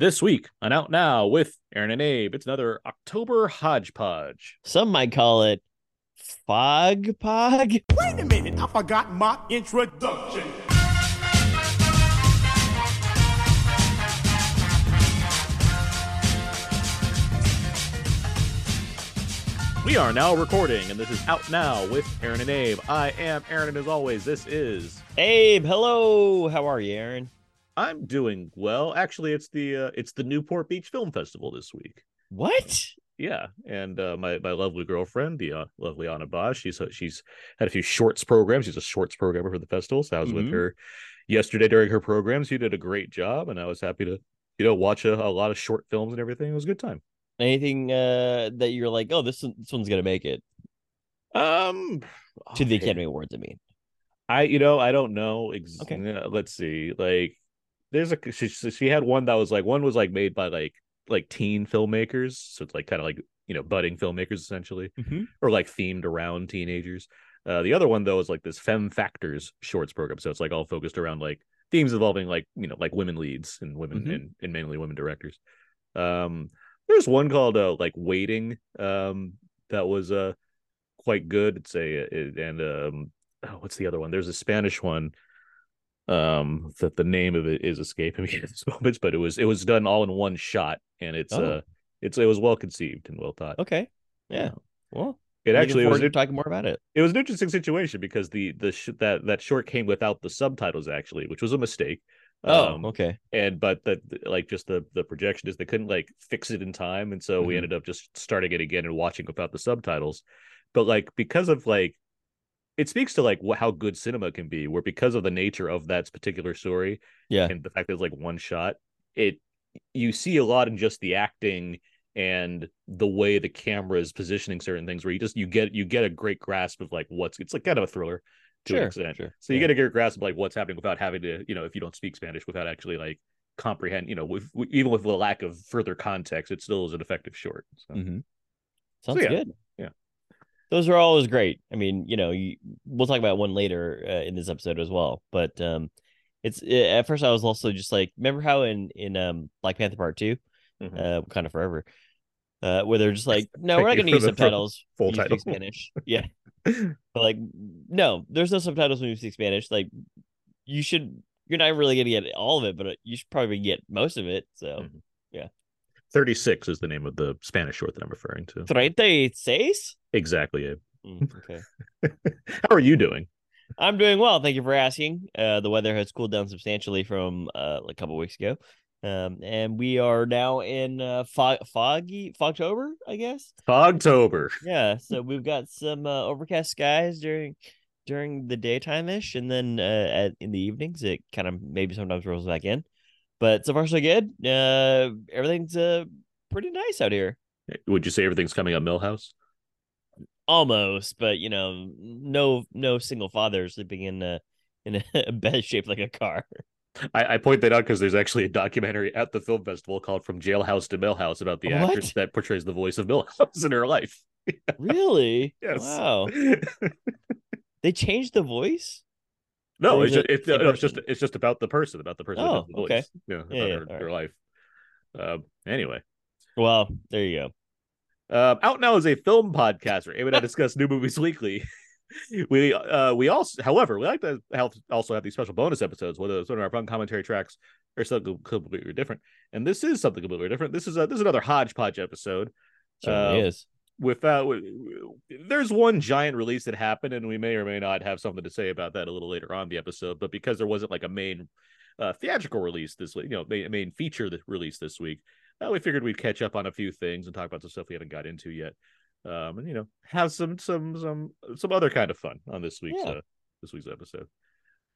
This week on Out Now with Aaron and Abe, it's another October hodgepodge. Some might call it fog pog. Wait a minute, I forgot my introduction. We are now recording, and this is Out Now with Aaron and Abe. I am Aaron, and as always, this is Abe, hello. How are you, Aaron? I'm doing well. Actually, it's the uh, it's the Newport Beach Film Festival this week. What? Yeah, and uh, my my lovely girlfriend, the uh, lovely Anna Bosch, she's uh, she's had a few shorts programs. She's a shorts programmer for the festival. So I was with Mhm. her yesterday during her program. She did a great job, and I was happy to you know watch a, a lot of short films and everything. It was a good time. Anything uh, that you're like, oh, this this one's gonna make it Um, to the. Academy Awards? I mean, I you know I don't know. Ex- Okay. let's see. Like, there's a she she had one that was like one was like made by like like teen filmmakers, so it's like kind of like you know budding filmmakers essentially, Mhm. or like themed around teenagers. Uh, the other one though is like this Femme Factors shorts program, so it's like all focused around like themes involving like you know like women leads and women Mhm. and, and mainly women directors. Um, there's one called uh like Waiting, um, that was uh quite good. It's a it, and um oh, what's the other one? There's a Spanish one. Um, that the name of it is escaping me at this moment, but it was it was done all in one shot, and it's Oh. uh it's it was well conceived and well thought. okay, yeah. Well, It actually was to talking more about it. it was an interesting situation because the the sh- that that short came without the subtitles actually, which was a mistake. Oh, Um, okay. and but that like just the the projection is they couldn't like fix it in time and so we Mhm. ended up just starting it again and watching without the subtitles but like because of like it speaks to like what how good cinema can be where because of the nature of that particular story Yeah. and the fact that it's like one shot it you see a lot in just the acting and the way the camera is positioning certain things where you just you get you get a great grasp of like what's it's like kind of a thriller to an extent sure, so you yeah. get a great grasp of like what's happening without having to you know if you don't speak spanish without actually like comprehend you know with, even with the lack of further context it still is an effective short so hmm Sounds yeah, good. Yeah. Those are always great. I mean, you know, you, we'll talk about one later uh, in this episode as well. But um, it's uh, at first I was also just like, remember how in in um Black Panther Part 2 Mhm. uh, kind of forever, uh, where they're just like, no, we're not going to use subtitles. full title. Spanish. Yeah, but like, no, there's no subtitles when you speak Spanish. Like, you should. You're not really going to get all of it, but uh, you should probably get most of it. So, Mhm. 36 is the name of the spanish short that i'm referring to treinta y seis. exactly Abe. Mm, okay. how are you doing I'm doing well. Thank you for asking. Uh, the weather has cooled down substantially from uh, a couple weeks ago. Um, and we are now in uh, fog- foggy Fogtober, I guess. fogtober Yeah. So we've got some uh, overcast skies during during the daytime ish, and then uh, at, in the evenings it kind of maybe sometimes rolls back in. But so far so good. Uh, everything's uh pretty nice out here. would you say everything's coming up Milhouse Almost, but you know, no no single father sleeping in a in a bed shaped like a car. I, I point that out because there's actually a documentary at the film festival called From Jailhouse to Milhouse about the What? actress that portrays the voice of Milhouse in her life. Really? Yes. Wow. They changed the voice? No, it's just, it it's, no, it's just it's just about the person, about the person Oh, the voice. okay. Yeah, Yeah, yeah, her, all her life. Um, anyway, Well, there you go. um, out now is a film podcast where Amy and I discuss new movies weekly. we uh we also, however, we like to have, also have these special bonus episodes, whether some of our fun commentary tracks or something completely different. And this is something completely different. This is a, this is another hodgepodge episode. Certainly Uh, is. Without there's one giant release that happened and we may or may not have something to say about that a little later on the episode but because there wasn't like a main uh, theatrical release this week you know main, main feature that released this week uh, we figured we'd catch up on a few things and talk about some stuff we haven't got into yet um and you know have some some some some other kind of fun on this week's Yeah. uh, this week's episode.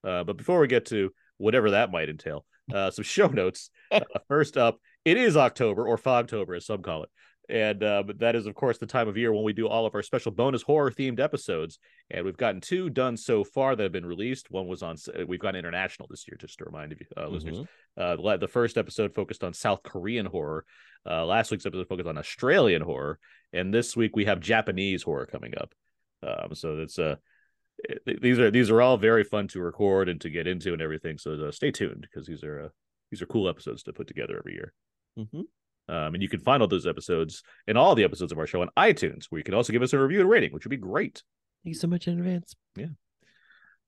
Uh but before we get to whatever that might entail uh some show notes. Uh, first up it is october or fogtober as some call it and uh, but that is, of course, the time of year when we do all of our special bonus horror themed episodes. And we've gotten two done so far that have been released. One was on, we've gone international this year, just to remind you, uh, listeners. Mhm. Uh, the- first episode focused on South Korean horror. Uh, last week's episode focused on Australian horror. And this week we have Japanese horror coming up. Um, so it's uh, these are these are all very fun to record and to get into and everything. So uh, stay tuned because these are uh, these are cool episodes to put together every year. hmm Um, and you can find all those episodes and all the episodes of our show on iTunes, where you can also give us a review and rating, which would be great. Thank you so much in advance. Yeah.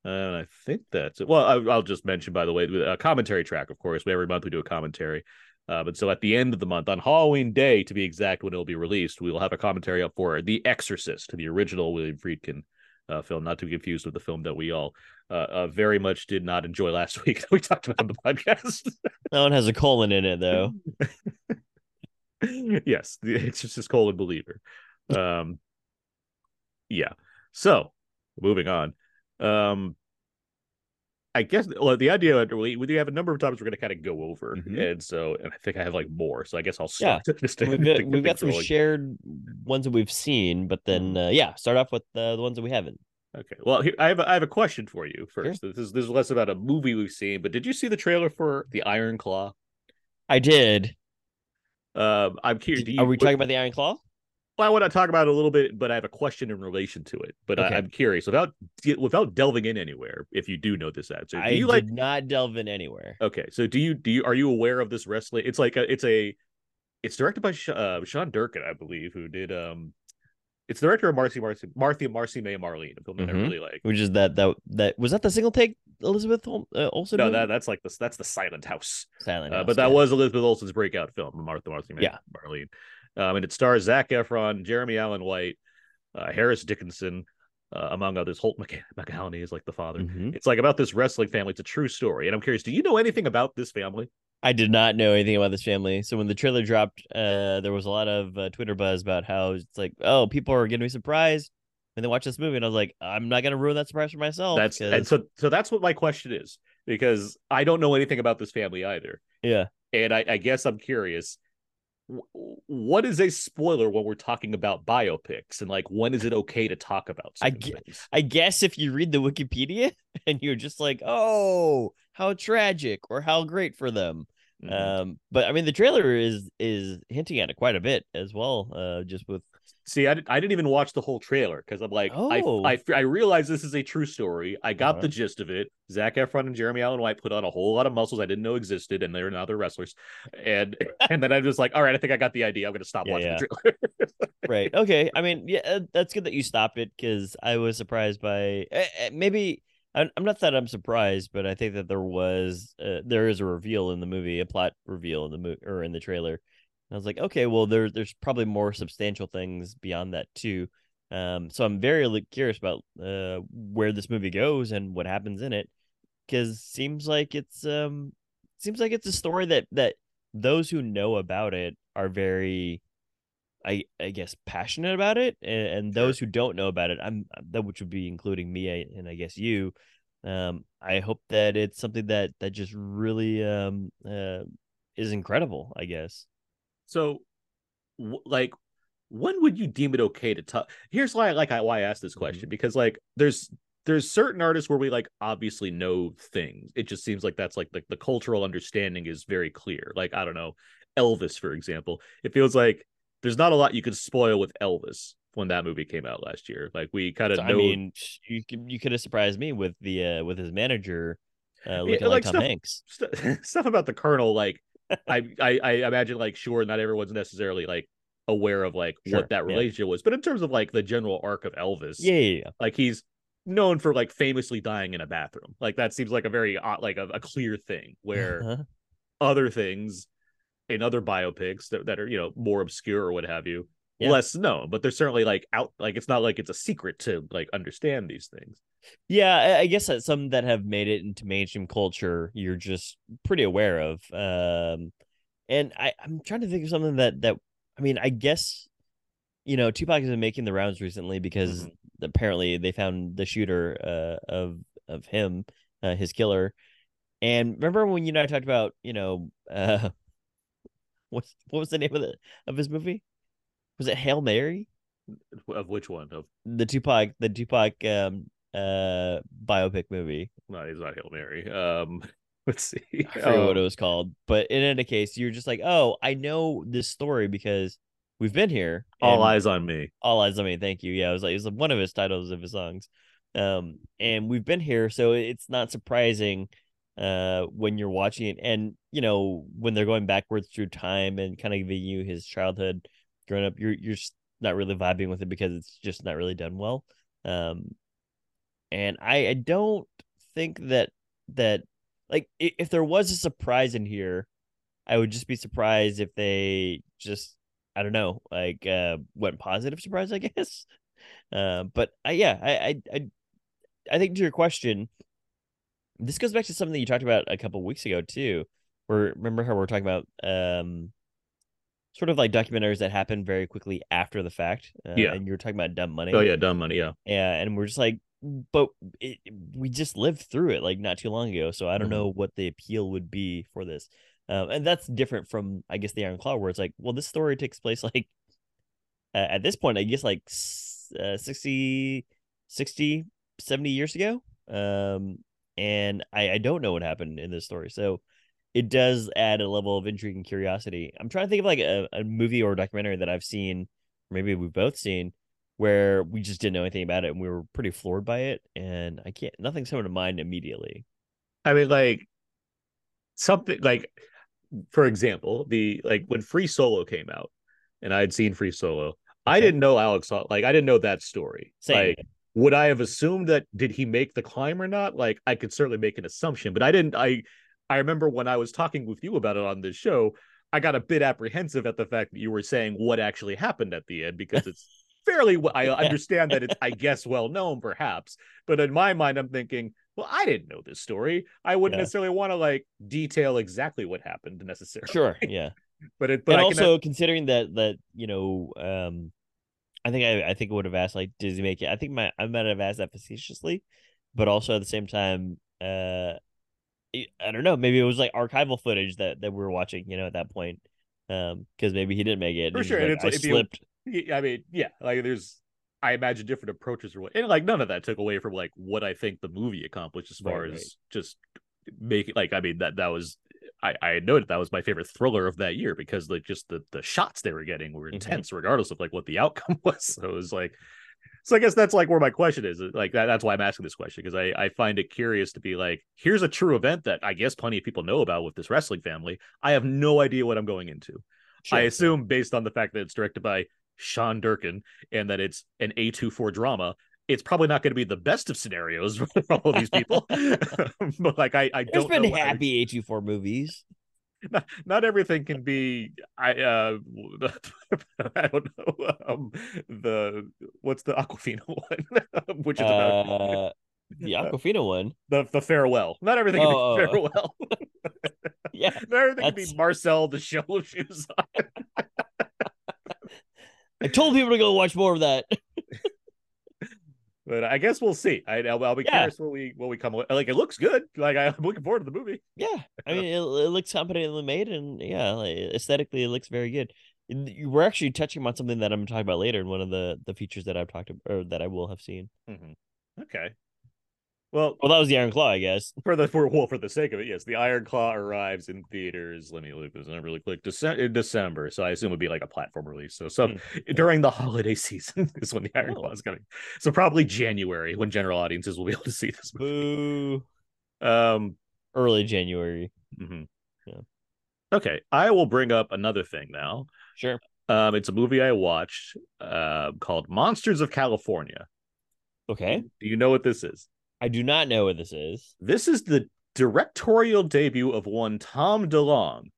And I think that's it. Well, I, I'll just mention, by the way, a commentary track, of course. Every month we do a commentary. Uh, but so at the end of the month, on Halloween Day, to be exact, when it'll be released, we will have a commentary up for The Exorcist, the original William Friedkin uh, film, not to be confused with the film that we all uh, uh, very much did not enjoy last week that we talked about on the podcast. That one has a colon in it though. yes, The Exorcist a believer. Um, yeah. So moving on. Um, I guess well, the idea we we have a number of times we're going to kind of go over, Mhm. and so and I think I have like more, so I guess I'll start. to- We've got, we've got some rolling. shared ones that we've seen, but then Mm-hmm. uh, yeah, start off with uh, the ones that we haven't. Okay, well, here, I have a, I have a question for you first. This is this is less about a movie we've seen, but did you see the trailer for the Iron Claw? I did. Um, I'm curious. do Are you- we talking about the Iron Claw? Well, I want to talk about it a little bit, but I have a question in relation to it. But Okay. I, I'm curious without without delving in anywhere. If you do know this answer, do I you did like? not delve in anywhere. Okay, so do you do you are you aware of this wrestling? It's like a, it's a it's directed by Sh- uh, Sean Durkin, I believe, who did um. It's the director of Marcy Marcy Martha Marcy May Marlene, a film that I Mhm. really like. Which is that that that was that the single take Elizabeth uh, Olsen? No, that that's like the that's the Silent House. Silent Uh, House, but that yeah. was Elizabeth Olsen's breakout film, Martha Marcy May Yeah. Marlene. Um, and it stars Zac Efron, Jeremy Allen White, uh, Harris Dickinson, uh, among others. Holt McC- McCallany is like the father. Mhm. It's like about this wrestling family. It's a true story. And I'm curious, do you know anything about this family? I did not know anything about this family. So when the trailer dropped, uh, there was a lot of uh, Twitter buzz about how it's like, oh, people are going to be surprised when they watch this movie, and I was like, I'm not going to ruin that surprise for myself. That's and so so that's what my question is because I don't know anything about this family either. yeah. And I, I guess I'm curious. What is a spoiler when we're talking about biopics and like when is it okay to talk about I certain? I guess if you read the Wikipedia and you're just like, oh, how tragic or how great for them. Mhm. Um, but I mean, the trailer is is hinting at it quite a bit as well. Uh, just with See, I, did, I didn't even watch the whole trailer because I'm like, Oh. I, I I realize this is a true story. I got Uh-huh. the gist of it. Zac Efron and Jeremy Allen White put on a whole lot of muscles I didn't know existed, and they're now they're wrestlers. And and then I'm just like, all right, I think I got the idea. I'm gonna stop Yeah, watching yeah. the trailer. right. Okay. I mean, yeah, uh, that's good that you stopped it because I was surprised by eh, eh, maybe. I'm I'm not that I'm surprised, but I think that there was uh, there is a reveal in the movie, a plot reveal in the movie or in the trailer. And I was like, okay, well, there there's probably more substantial things beyond that too. Um, so I'm very curious about uh where this movie goes and what happens in it, because seems like it's um seems like it's a story that that those who know about it are very I I guess passionate about it, and, and those who don't know about it, I'm that which would be including me and I guess you. Um, I hope that it's something that that just really um uh is incredible. I guess. So, w- like, when would you deem it okay to talk? Here's why, I like, I, why I asked this question because, like, there's there's certain artists where we like obviously know things. It just seems like that's like the, the cultural understanding is very clear. Like, I don't know, Elvis, for example. It feels like there's not a lot you could spoil with Elvis when that movie came out last year. Like, we kind of So, know. I mean, you could you could have surprised me with the uh with his manager, uh, looking like like Tom stuff- Hanks. st- stuff about the Colonel. Like, I, I I imagine like sure, not everyone's necessarily like aware of like Sure, what that yeah. relationship was, but in terms of like the general arc of Elvis, Yeah, yeah, yeah. like he's known for like famously dying in a bathroom. Like that seems like a very odd, like a, a clear thing. Where Uh-huh. other things in other biopics that, that are you know more obscure or what have you, Yeah. less known. But they're certainly like out. Like it's not like it's a secret to like understand these things. Yeah, I- guess that some that have made it into mainstream culture, you're just pretty aware of. Um, and I, I'm trying to think of something that that I mean, I guess you know, Tupac has been making the rounds recently because Mhm. apparently they found the shooter uh, of of him, uh, his killer. And remember when you and I talked about, you know, uh, what what was the name of the of his movie? Was it Hail Mary? Of which one? Of The Tupac, the Tupac um uh biopic movie. no, he's not Hail Mary. Um, let's see. I forget what it Um, was called. But in any case, you're just like, oh, I know this story because we've been here. All eyes on me. all eyes on me. Thank you. Yeah, it was like it was one of his titles of his songs. Um, and we've been here, so it's not surprising uh when you're watching it and you know when they're going backwards through time and kind of giving you his childhood growing up you're you're not really vibing with it because it's just not really done well. Um and i i don't think that that like if there was a surprise in here i would just be surprised if they just i don't know like uh went positive surprise i guess. Uh but I, yeah I, I i i think to your question this goes back to something you talked about a couple weeks ago too where remember how we're talking about um sort of like documentaries that happen very quickly after the fact uh, Yeah. and you're talking about dumb money Oh yeah, dumb money. Yeah. yeah and we're just like but it, we just lived through it like not too long ago so i don't Mhm. know what the appeal would be for this um, and that's different from i guess the iron claw where it's like well this story takes place like uh, at this point i guess like uh, 60 60 70 years ago um and i i don't know what happened in this story so it does add a level of intrigue and curiosity i'm trying to think of like a, a movie or a documentary that i've seen maybe we've both seen where we just didn't know anything about it and we were pretty floored by it and i can't nothing's coming to mind immediately I mean, like something like, for example, the like when Free Solo came out, and I had seen Free Solo, I didn't know Alex. Like, I didn't know that story. Same. Like, would I have assumed that did he make the climb or not? Like, I could certainly make an assumption, but I didn't. I I remember when I was talking with you about it on this show, I got a bit apprehensive at the fact that you were saying what actually happened at the end because it's fairly. I understand that it's, I guess, well known, perhaps, but in my mind, I'm thinking, well, I didn't know this story. I wouldn't Yeah. necessarily want to like detail exactly what happened necessarily. sure yeah but it. But and I also considering that that you know um i think i i think i would have asked like does he make it i think my i might have asked that facetiously but also at the same time uh i don't know maybe it was like archival footage that that we were watching you know at that point um because maybe he didn't make it For sure, and it's I like slipped Yeah, I mean, yeah, like there's I imagine different approaches or what and like none of that took away from like what I think the movie accomplished as far Right, as right. just making like I mean that that was I, I noted that was my favorite thriller of that year because like just the the shots they were getting were Mhm. intense regardless of like what the outcome was. So it was like so I guess that's like where my question is. Uh, like that, that's why I'm asking this question because I, I find it curious to be like, here's a true event that I guess plenty of people know about with this wrestling family. I have no idea what I'm going into. Sure, I assume based on the fact that it's directed by Sean Durkin and that it's an A24 drama, it's probably not going to be the best of scenarios for all of these people. but like I, I there's don't been happy h4 movies not, not everything can be I uh I don't know um the what's the Awkwafina one which is about uh the Awkwafina one the the farewell. Not everything can Oh, be oh, farewell. yeah not everything can be Marcel the show shoes on. i told people to go watch more of that But I guess we'll see. I, I'll, I'll be Yeah. curious what we what we come with. Like it looks good. Like I'm looking forward to the movie. Yeah, I mean, it, it looks competently made, and yeah, like, aesthetically, it looks very good. You- We're actually touching on something that I'm talking about later in one of the the features that I've talked about, or that I will have seen. Mm-hmm. Okay. Well, Well, that was the Iron Claw, I guess. for the for well for the sake of it, yes, the Iron Claw arrives in theaters. Let me look this up really quick. December, in December, so I assume it'd be like a platform release. So some during the holiday season is when the Iron Oh. Claw is coming. So probably January when general audiences will be able to see this movie. Boo! Um. Early January. mhm. Yeah. Okay, I will bring up another thing now. Sure. Um, it's a movie I watched uh, called Monsters of California. Okay. Do you know what this is? I do not know what this is. This is the directorial debut of one Tom DeLonge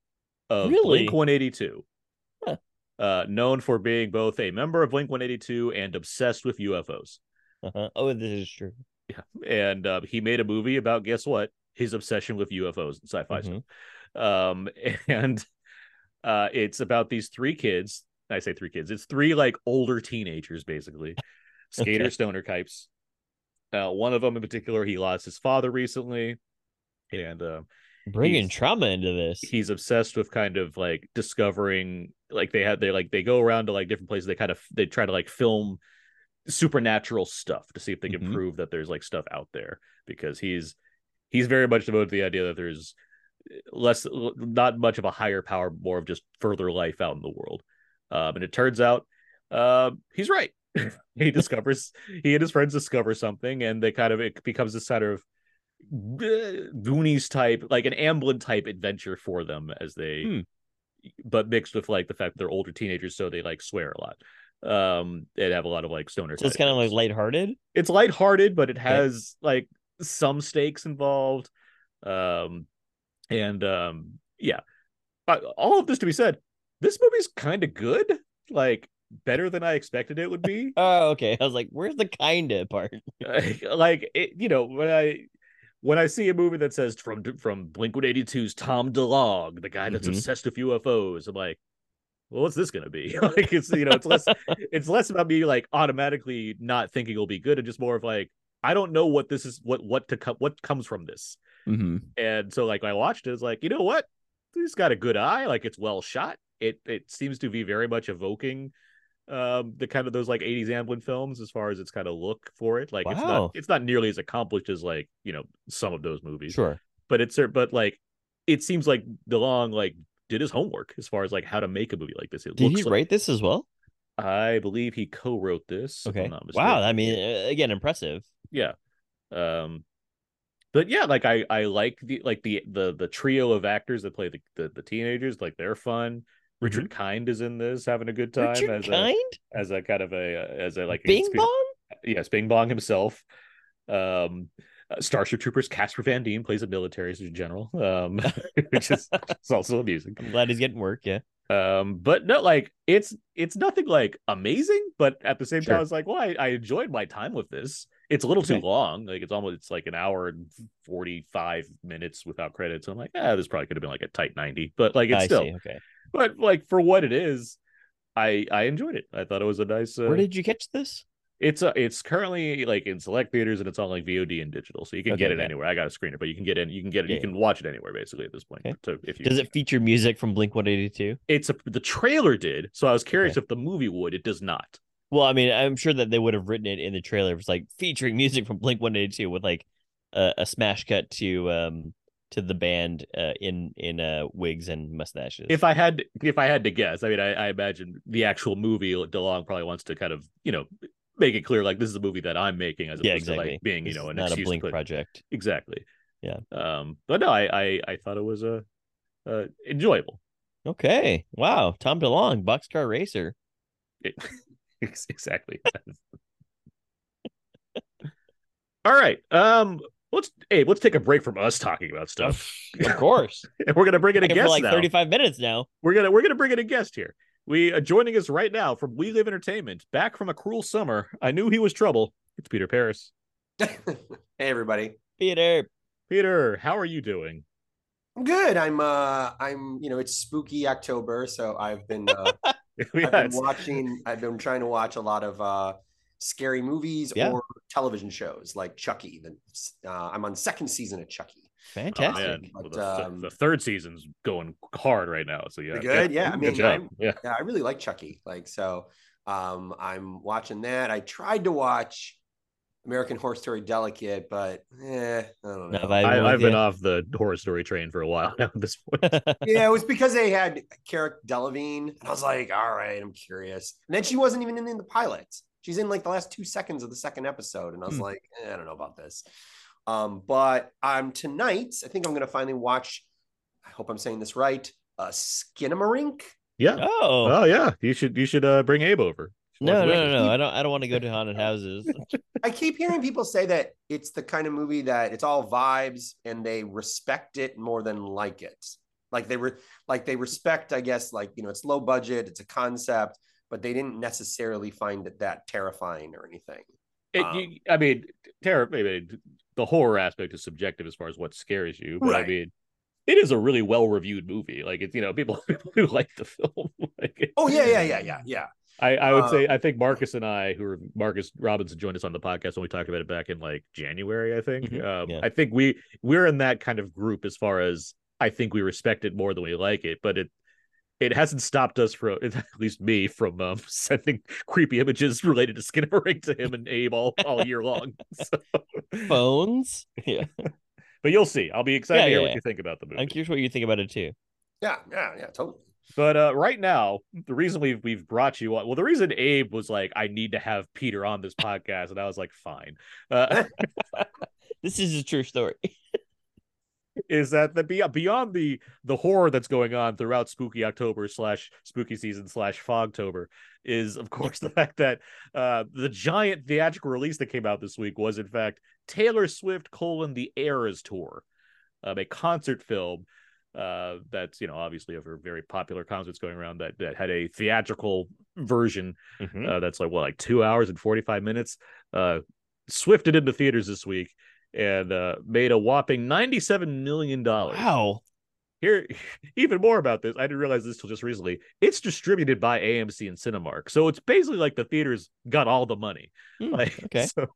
of Really? Blink 182. Huh. Uh, known for being both a member of Blink 182 and obsessed with UFOs. Uh-huh. Oh, this is true. Yeah. And uh, he made a movie about, guess what? His obsession with UFOs and sci fi Mhm. stuff. Um, and uh, it's about these three kids. I say three kids. It's three like older teenagers, basically. Skater Okay. stoner types. Uh, one of them in particular, he lost his father recently, and uh, Bringing trauma into this. he's obsessed with kind of like discovering. Like they had, they like they go around to like different places. They kind of they try to like film supernatural stuff to see if they can Mhm. prove that there's like stuff out there because he's he's very much devoted to the idea that there's less not much of a higher power more of just further life out in the world um, and it turns out uh, he's right he discovers he and his friends discover something and they kind of it becomes this sort of uh, Goonies type, like an Amblin type adventure for them as they, Hmm. but mixed with like the fact that they're older teenagers, so they like swear a lot. Um, and have a lot of like stoner. So it's kind of like lighthearted. it's lighthearted, but it has like some stakes involved. Um, and um, yeah, all of this to be said, this movie's kind of good, like better than I expected it would be. Oh, okay. I was like, where's the kinda part? like it, you know when I when I see a movie that says from from Blink One Eighty 2's Tom DeLonge, the guy that's Mhm. obsessed with UFOs, I'm like, well, what's this gonna be? like it's you know it's less it's less about me like automatically not thinking it'll be good and just more of like I don't know what this is what what to come what comes from this. Mm-hmm. And so like I watched it, it's like, you know what? He's got a good eye, like it's well shot. It it seems to be very much evoking um the kind of those like 80s Amblin films as far as its kind of look for it. Like it's not it's not nearly as accomplished as like, you know, some of those movies. Sure. But it's but like it seems like DeLonge like did his homework as far as like how to make a movie like this. It Did looks he like, write this as well? I believe he co-wrote this. Okay. Wow. I mean, uh, again, impressive. yeah um but yeah like i i like the like the the the trio of actors that play the the, the teenagers like they're fun richard kind is in this having a good time Mm-hmm. Richard as Kind? a as a kind of a uh, as a like Bing exper- Bong? yes bing bong himself um uh, Starship Troopers Casper Van Dien plays a military as a general, um, which is it's also amusing. I'm glad he's getting work. Yeah. Um, but no, like it's it's nothing like amazing, but at the same Sure. time, was like, well, I, I enjoyed my time with this. It's a little too long. Like it's almost it's like an hour and forty five minutes without credits. I'm like, ah, this probably could have been like a tight ninety, but like it's I still, see. Okay. but like for what it is, I I enjoyed it. I thought it was a nice. Uh, Where did you catch this? it's a, it's currently like in select theaters and it's on like VOD and digital, so you can Okay, get it okay. anywhere. I got a screener, but you can get in, you can get it, Yeah, you can watch it anywhere basically at this point. Okay. So if you Does it feature music from Blink 182? it's a the trailer did, so I was curious Okay. if the movie would. It does not. Well, I mean, I'm sure that they would have written it in the trailer. It's like featuring music from Blink 182 with like a, a smash cut to um to the band uh, in in uh wigs and mustaches. If I had if I had to guess, I mean, I, I imagine the actual movie DeLonge probably wants to kind of you know make it clear like this is a movie that I'm making as opposed yeah, to like being you know an not a Blink put- project. exactly. Yeah. Um, but no, I I, I thought it was a uh, uh, enjoyable. Okay. Wow. Tom DeLonge, Boxcar Racer. It- exactly. All right. Um, let's hey, let's take a break from us talking about stuff, of course. and we're gonna bring in a guest for like now. 35 minutes now. We're gonna we're gonna bring in a guest here. We uh, joining us right now from We Live Entertainment, back from a cruel summer. I knew he was trouble. It's Peter Paras. hey everybody. Peter. Peter, how are you doing? I'm good. I'm uh I'm you know it's spooky October, so I've been uh Yeah, I've been watching I've been trying to watch a lot of uh scary movies Yeah. or television shows like Chucky. The, uh, I'm on second season of Chucky. oh, Fantastic. man. But, Well, the, um, the third season's going hard right now. So yeah, good? Yeah, I good mean, job. I'm- yeah, Yeah, I really like Chucky. Like so um I'm watching that. I tried to watch American Horror Story Delicate, but eh, I don't know. Not vibing I, I've been off the horror story train for a while now. At this point, yeah, it was because they had Cara Delevingne, and I was like, all right, I'm curious. And then she wasn't even in the pilot. She's in like the last two seconds of the second episode, and I was Hmm. like, eh, I don't know about this. Um, but um, tonight, I think I'm gonna finally watch. I hope I'm saying this right. Uh, Skinamarink. yeah. Oh. Oh yeah, you should you should uh, bring Abe over. No, no, no, no. I don't I don't want to go to haunted houses. I keep hearing people say that it's the kind of movie that it's all vibes and they respect it more than like it. Like they were like they respect, I guess, like you know, it's low budget, it's a concept, but they didn't necessarily find it that terrifying or anything. It, Um, you, I mean, terror. Maybe the horror aspect is subjective as far as what scares you, but I mean, it is a really well reviewed movie. Like it's you know people people who like the film. like it- Oh yeah, yeah, yeah, yeah, yeah. I I would say Um, I think Marcus and I, who were Marcus Robinson, joined us on the podcast when we talked about it back in like January. I think. Mhm, Um, yeah. I think we we're in that kind of group as far as I think we respect it more than we like it, but it. It hasn't stopped us from, at least me, from um, sending creepy images related to Skinamarink to him and Abe all, all year long. So, Phones. Yeah. but you'll see. I'll be excited Yeah, to hear yeah, what yeah. you think about the movie. I'm curious what you think about it too. Yeah, yeah, yeah, totally. But uh, right now, the reason we've we've brought you on, well, the reason Abe was like, I need to have Peter on this podcast, and I was like, fine. Uh, this is a true story. Is that the beyond beyond the the horror that's going on throughout spooky october slash spooky season slash fogtober is of course the fact that uh the giant theatrical release that came out this week was in fact taylor swift colon the eras tour um, a concert film uh that's you know obviously of her very popular concerts going around that that had a theatrical version Mhm. uh, that's like what like two hours and 45 minutes? Uh swifted into theaters this week and uh made a whopping 97 million dollars Wow. here even more about this i didn't realize this till just recently it's distributed by amc and cinemark so it's basically like the theaters got all the money Hmm, like okay. so,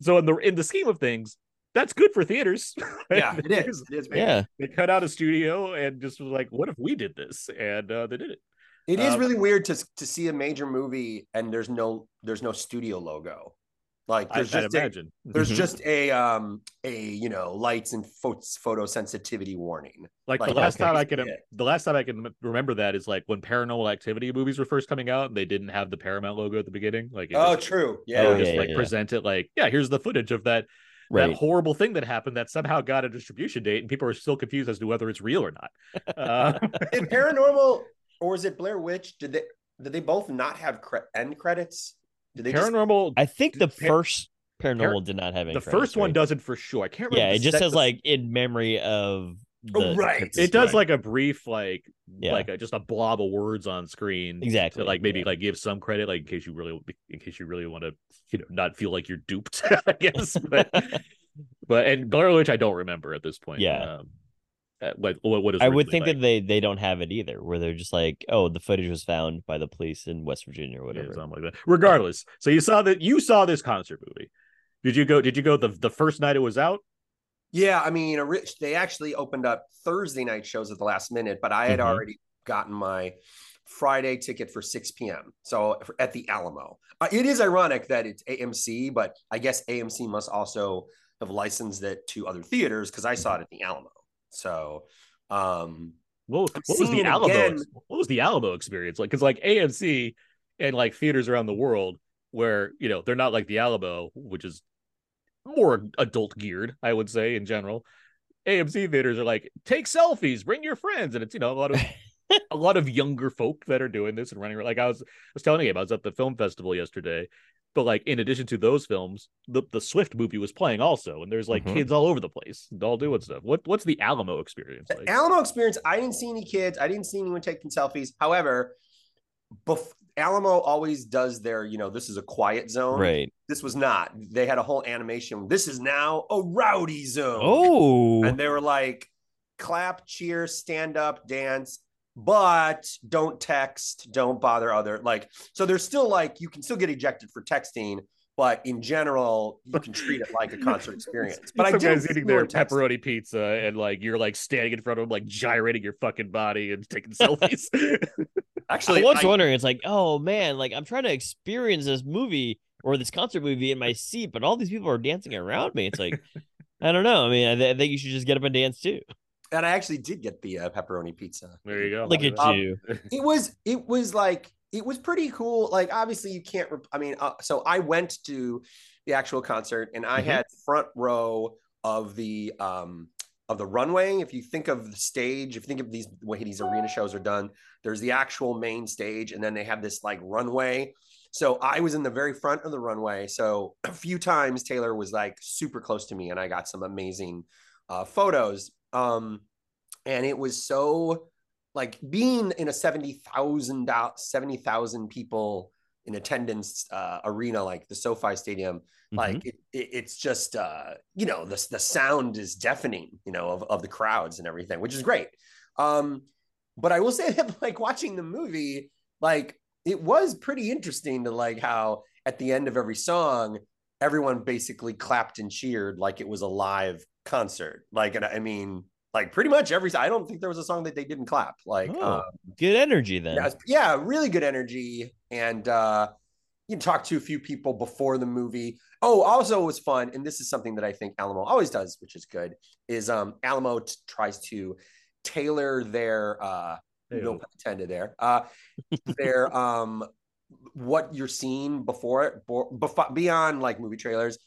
so in the in the scheme of things that's good for theaters Yeah, it is. It is. man. Yeah. they cut out a studio and just was like what if we did this and uh they did it It is Um, really weird to to see a major movie and there's no there's no studio logo. Like I, there's i'd just a, imagine there's Mhm. just a um a you know lights and pho- photosensitivity warning. Like, Like, the last okay. time I can Yeah. the last time I can remember that is like when Paranormal Activity movies were first coming out and they didn't have the Paramount logo at the beginning. Like it Oh, just, true. Yeah. would Oh, just yeah, like yeah, yeah. present it like yeah here's the footage of that Right. that horrible thing that happened that somehow got a distribution date and people are still confused as to whether it's real or not. Uh, Did Paranormal or is it Blair Witch? Did they did they both not have cre- end credits? Did they just Paranormal I think the Pa- first paranormal did not have any. the credits, first one right? doesn't for sure. I can't remember. Yeah, it just says the- like in memory of. The, Oh, right. it does story. like a brief like Yeah. like a, just a blob of words on screen exactly to like maybe yeah. like give some credit like in case you really in case you really want to you know not feel like you're duped i guess but but and Blair Witch I don't remember at this point Yeah. um, uh, what what, what is I would think like. that they they don't have it either, where they're just like, oh, the footage was found by the police in West Virginia or Yeah, whatever. something like that regardless so you saw that you saw this concert movie did you go did you go the the first night it was out Yeah, I mean, a rich. They actually opened up Thursday night shows at the last minute, but I had Mhm. already gotten my Friday ticket for 6 p.m. So for- at the Alamo, uh, it is ironic that it's AMC, but I guess AMC must also have licensed it to other theaters because I saw it at the Alamo. So, um, what, what was the Alamo again. what was the Alamo experience like because like AMC and like theaters around the world where you know they're not like the Alamo which is more adult geared I would say in general AMC theaters are like take selfies bring your friends and it's you know a lot of a lot of younger folk that are doing this and running like I was I was telling you I was at the film festival yesterday but like in addition to those films the the Swift movie was playing also and there's like Mhm. kids all over the place all doing stuff what what's the Alamo experience the like Alamo experience, I didn't see any kids. I didn't see anyone taking selfies. However, bef- Alamo always does their, you know, this is a quiet zone. Right. This was not. They had a whole animation. This is now a rowdy zone. Oh. and they were like clap cheer stand up dance but don't text don't bother other like so there's still like you can still get ejected for texting but in general you can treat it like a concert experience but i some did guys eating their pepperoni pizza and like you're like standing in front of them like gyrating your fucking body and taking selfies actually I was I- wondering, it's like, oh man, like I'm trying to experience this movie or this concert movie in my seat, but all these people are dancing around me. It's like, I don't know. I mean, I, th- I think you should just get up and dance too. And i actually did get the uh, pepperoni pizza. There you go. Look at Um, you. it was it was like it was pretty cool. Like obviously you can't rep- i mean uh, so i went to the actual concert and i Mhm. had front row of the um of the runway. If you think of the stage if you think of these way these arena shows are done there's the actual main stage and then they have this like runway. So i was in the very front of the runway. So a few times taylor was like super close to me and i got some amazing uh, photos um and it was so like being in a 70,000 70,000 people in attendance uh, arena like the SoFi Stadium Mhm. like it, it, it's just uh you know the the sound is deafening you know of, of the crowds and everything which is great um but I will say that like watching the movie like it was pretty interesting to like how at the end of every song everyone basically clapped and cheered like it was a live concert like and I mean like pretty much every I don't think there was a song that they didn't clap like Oh, uh, Good energy then. yeah, yeah, really good energy. And uh, you talk to a few people before the movie. Oh, also it was fun, and this is something that I think Alamo always does, which is good. Is um, Alamo t- tries to tailor their uh, no pun intended there. Uh, their um, what you're seeing before it, before, beyond like movie trailers,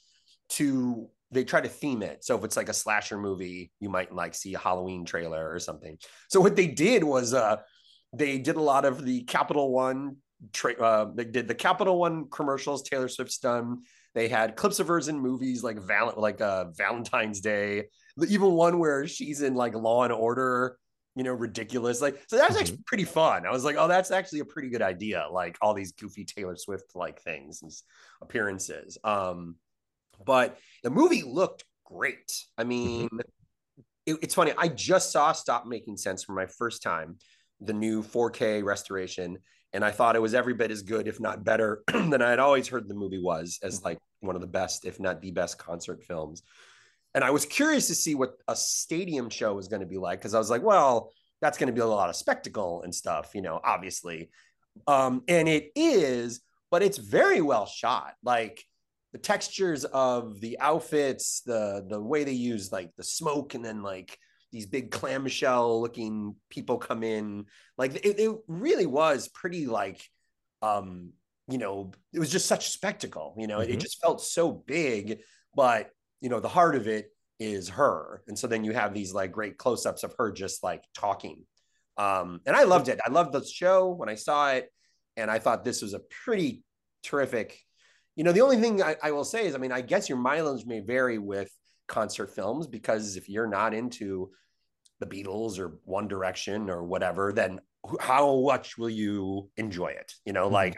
to they try to theme it. So if it's like a slasher movie, you might like see a Halloween trailer or something. So what they did was uh they did a lot of the Capital One tra- uh they did the Capital One commercials Taylor Swift's done. They had clips of hers in movies like Val- like uh Valentine's Day, even one where she's in like Law and Order, you know, ridiculous. Like so that's actually pretty fun. I was like, oh, that's actually a pretty good idea. Like all these goofy Taylor Swift like things and appearances. Um but the movie looked great. I mean, it- it's funny. I just saw Stop Making Sense for my first time, the new 4K restoration, and I thought it was every bit as good, if not better, than I had always heard the movie was, as like one of the best, if not the best, concert films. And I was curious to see what a stadium show was going to be like because I was like, well, that's going to be a lot of spectacle and stuff, you know, obviously. Um, and it is, but it's very well shot. Like the textures of the outfits, the the way they use like the smoke and then like these big clamshell looking people come in. Like it, it really was pretty like um, you know, it was just such spectacle, you know, it Mhm. just felt so big, but you know, the heart of it is her. And so then you have these like great close-ups of her just like talking. Um, and I loved it. I loved the show when I saw it, and I thought this was a pretty terrific. You know, the only thing I, I will say is, I mean, I guess your mileage may vary with concert films because if you're not into the Beatles or One Direction or whatever, then how much will you enjoy it? You know, like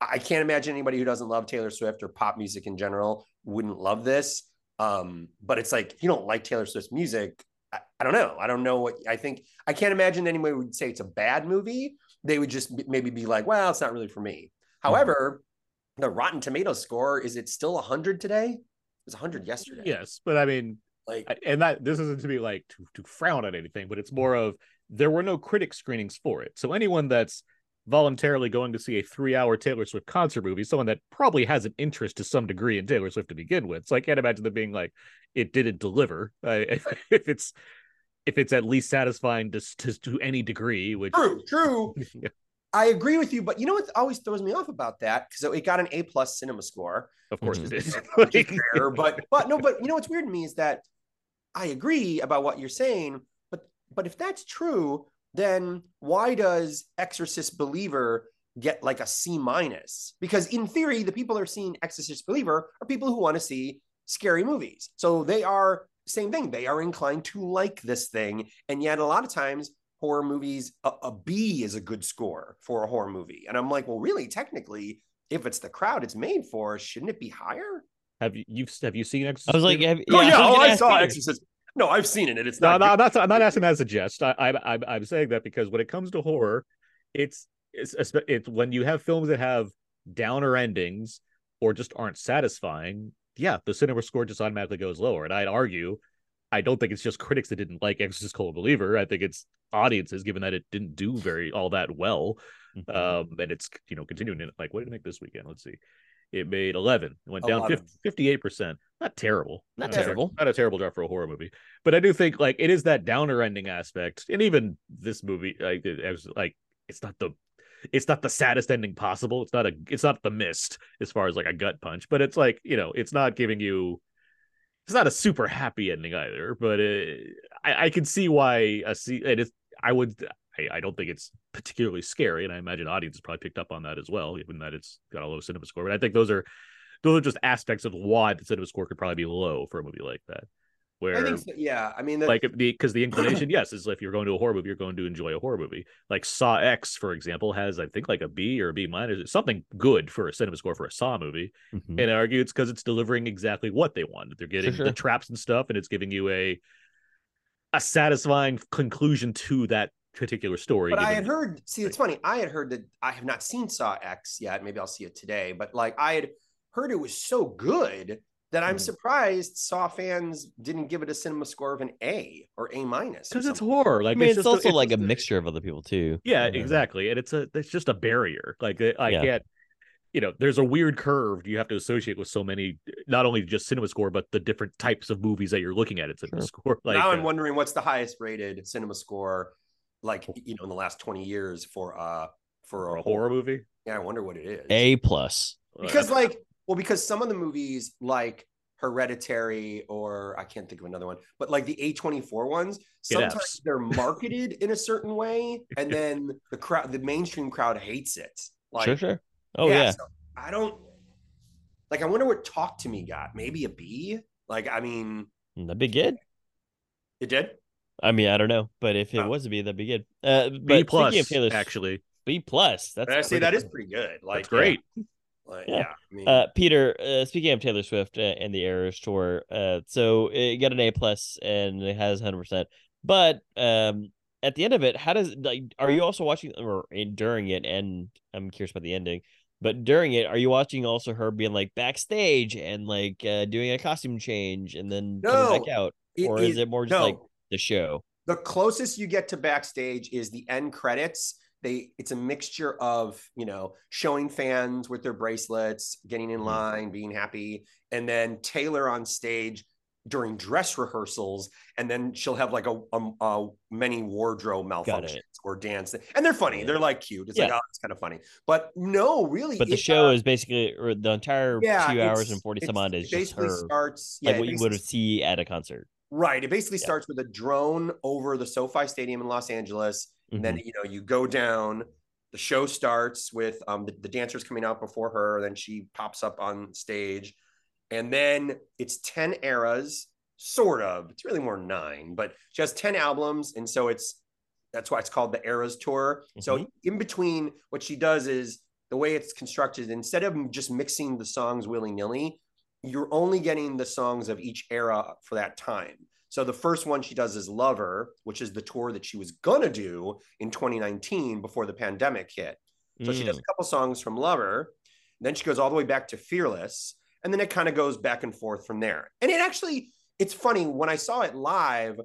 I, I can't imagine anybody who doesn't love Taylor Swift or pop music in general wouldn't love this. Um, but it's like if you don't like Taylor Swift's music, I, I don't know. I don't know what I think. I can't imagine anybody would say it's a bad movie. They would just maybe be like, well, it's not really for me. However, the Rotten Tomatoes score is it still 100 today? It was 100 yesterday. Yes, but I mean, Like and that this isn't to be like to, to frown at anything, but it's more of there were no critic screenings for it. So anyone that's voluntarily going to see a three-hour Taylor Swift concert movie, someone that probably has an interest to some degree in Taylor Swift to begin with. So I can't imagine them being like, it didn't deliver. If, if it's if it's at least satisfying to to, to any degree, which true, true. Yeah, I agree with you, but you know what always throws me off about that because it got an A plus cinema score. of course Mhm. it is. which is rare, but but no, but you know what's weird to me is that I agree about what you're saying, but but if that's true, then why does Exorcist Believer get like a C minus? Because in theory, the people that are seeing Exorcist Believer are people who want to see scary movies. So they are same thing. They are inclined to like this thing, and yet a lot of times horror movies a, a B is a good score for a horror movie. And I'm like, well, really, technically, if it's the crowd it's made for, shouldn't it be higher? have you you've have you seen Exorcist? I was like, Believer? have, Oh yeah, yeah, I oh I saw you. Exorcist. No, I've seen it, and it's No, not. no, good. that's I'm not asking that as a jest. I, I, I'm I'm saying that because when it comes to horror, it's it's it's when you have films that have downer endings or just aren't satisfying. Yeah, the cinema score just automatically goes lower. And I'd argue, I don't think it's just critics that didn't like Exorcist Colon Believer. I think it's audiences, given that it didn't do very all that well. Mhm. Um, and it's you know continuing in like what did it make this weekend? Let's see. It made 11. It went down 58%. Not terrible. Not a ter- terrible. Not a terrible drop for a horror movie. But I do think like it is that downer ending aspect. And even this movie, like it, it was like it's not the it's not the saddest ending possible. It's not a it's not the mist as far as like a gut punch, but it's like, you know, it's not giving you it's not a super happy ending either, but it, I, I can see why a see it is I would I, I don't think it's particularly scary, and I imagine audiences probably picked up on that as well, even that it's got a low cinema score. But I think those are those are just aspects of why the cinema score could probably be low for a movie like that. Where I think so, yeah. I mean, like the because the inclination, yes, is if you're going to a horror movie, you're going to enjoy a horror movie. Like Saw X, for example, has I think like a B or a B minus, something good for a cinema score for a Saw movie. Mhm. And I argue it's because it's delivering exactly what they want. They're getting sure. the traps and stuff, and it's giving you a a satisfying conclusion to that particular story. but I had heard. See, it's funny. I had heard that I have not seen Saw X yet. Maybe I'll see it today. But like, I had heard it was so good that I'm Mhm. surprised Saw fans didn't give it a cinema score of an A or A minus. because it's something. horror. I Like mean, it's, just also like a mixture of other people too. Yeah, Yeah. exactly. And it's a it's just a barrier. Like I I Yeah. can't, you know, there's a weird curve you have to associate with so many, not only just cinema score, but the different types of movies that you're looking at. It's cinema Sure. score. Like now I'm uh, wondering what's the highest rated cinema score, like you know, in the last 20 years for uh for for a horror movie. Yeah, I wonder what it is. A plus. Because like well because some of the movies like Hereditary or I can't think of another one, but like the A24 ones, sometimes they're marketed in a certain way, and then the crowd, the mainstream crowd hates it. Like, sure, sure. Oh yeah. so I don't like. I wonder what Talk to Me got. Maybe a B. Like, I mean, That'd be good. it did. I mean, I don't know, but if it Oh. was a B, that'd be good. Uh, B plus of Taylor, actually. B plus. That's I say pretty that is good. pretty good. Like, That's great. Like, Yeah. yeah. I mean, Uh, Peter, uh, speaking of Taylor Swift uh, and the Eras tour, uh, so it got an A plus and it has hundred percent. But um, at the end of it, how does like are you also watching or in, during it? And I'm curious about the ending. But during it, are you watching also her being like backstage and like uh, doing a costume change and then coming back No, out, or is is- it more just no. like the show? the closest you get to backstage is the end credits they it's a mixture of you know showing fans with their bracelets getting in Mhm. line being happy and then taylor on stage during dress rehearsals and then she'll have like a, a, a many wardrobe malfunctions or dance and they're funny Yeah. they're like cute it's like oh it's kind of funny but no really But the show uh, is basically or the entire yeah, two hours and forty some it's- odd is just her, starts like yeah, what you would see at a concert. Right. It basically Yeah. starts with a drone over the SoFi Stadium in Los Angeles. And Mm-hmm. then, you know, you go down, the show starts with um, the, the dancers coming out before her. Then she pops up on stage. And then it's 10 eras, sort of. It's really more nine, but she has 10 albums. And so it's, that's why it's called the Eras Tour. So Mhm. in between, what she does is the way it's constructed, instead of just mixing the songs willy nilly, you're only getting the songs of each era for that time. So the first one she does is Lover, which is the tour that she was gonna do in 2019 before the pandemic hit. So she does Mm. a couple songs from Lover, then she goes all the way back to Fearless, and then it kind of goes back and forth from there. And it actually, it's funny when I saw it live,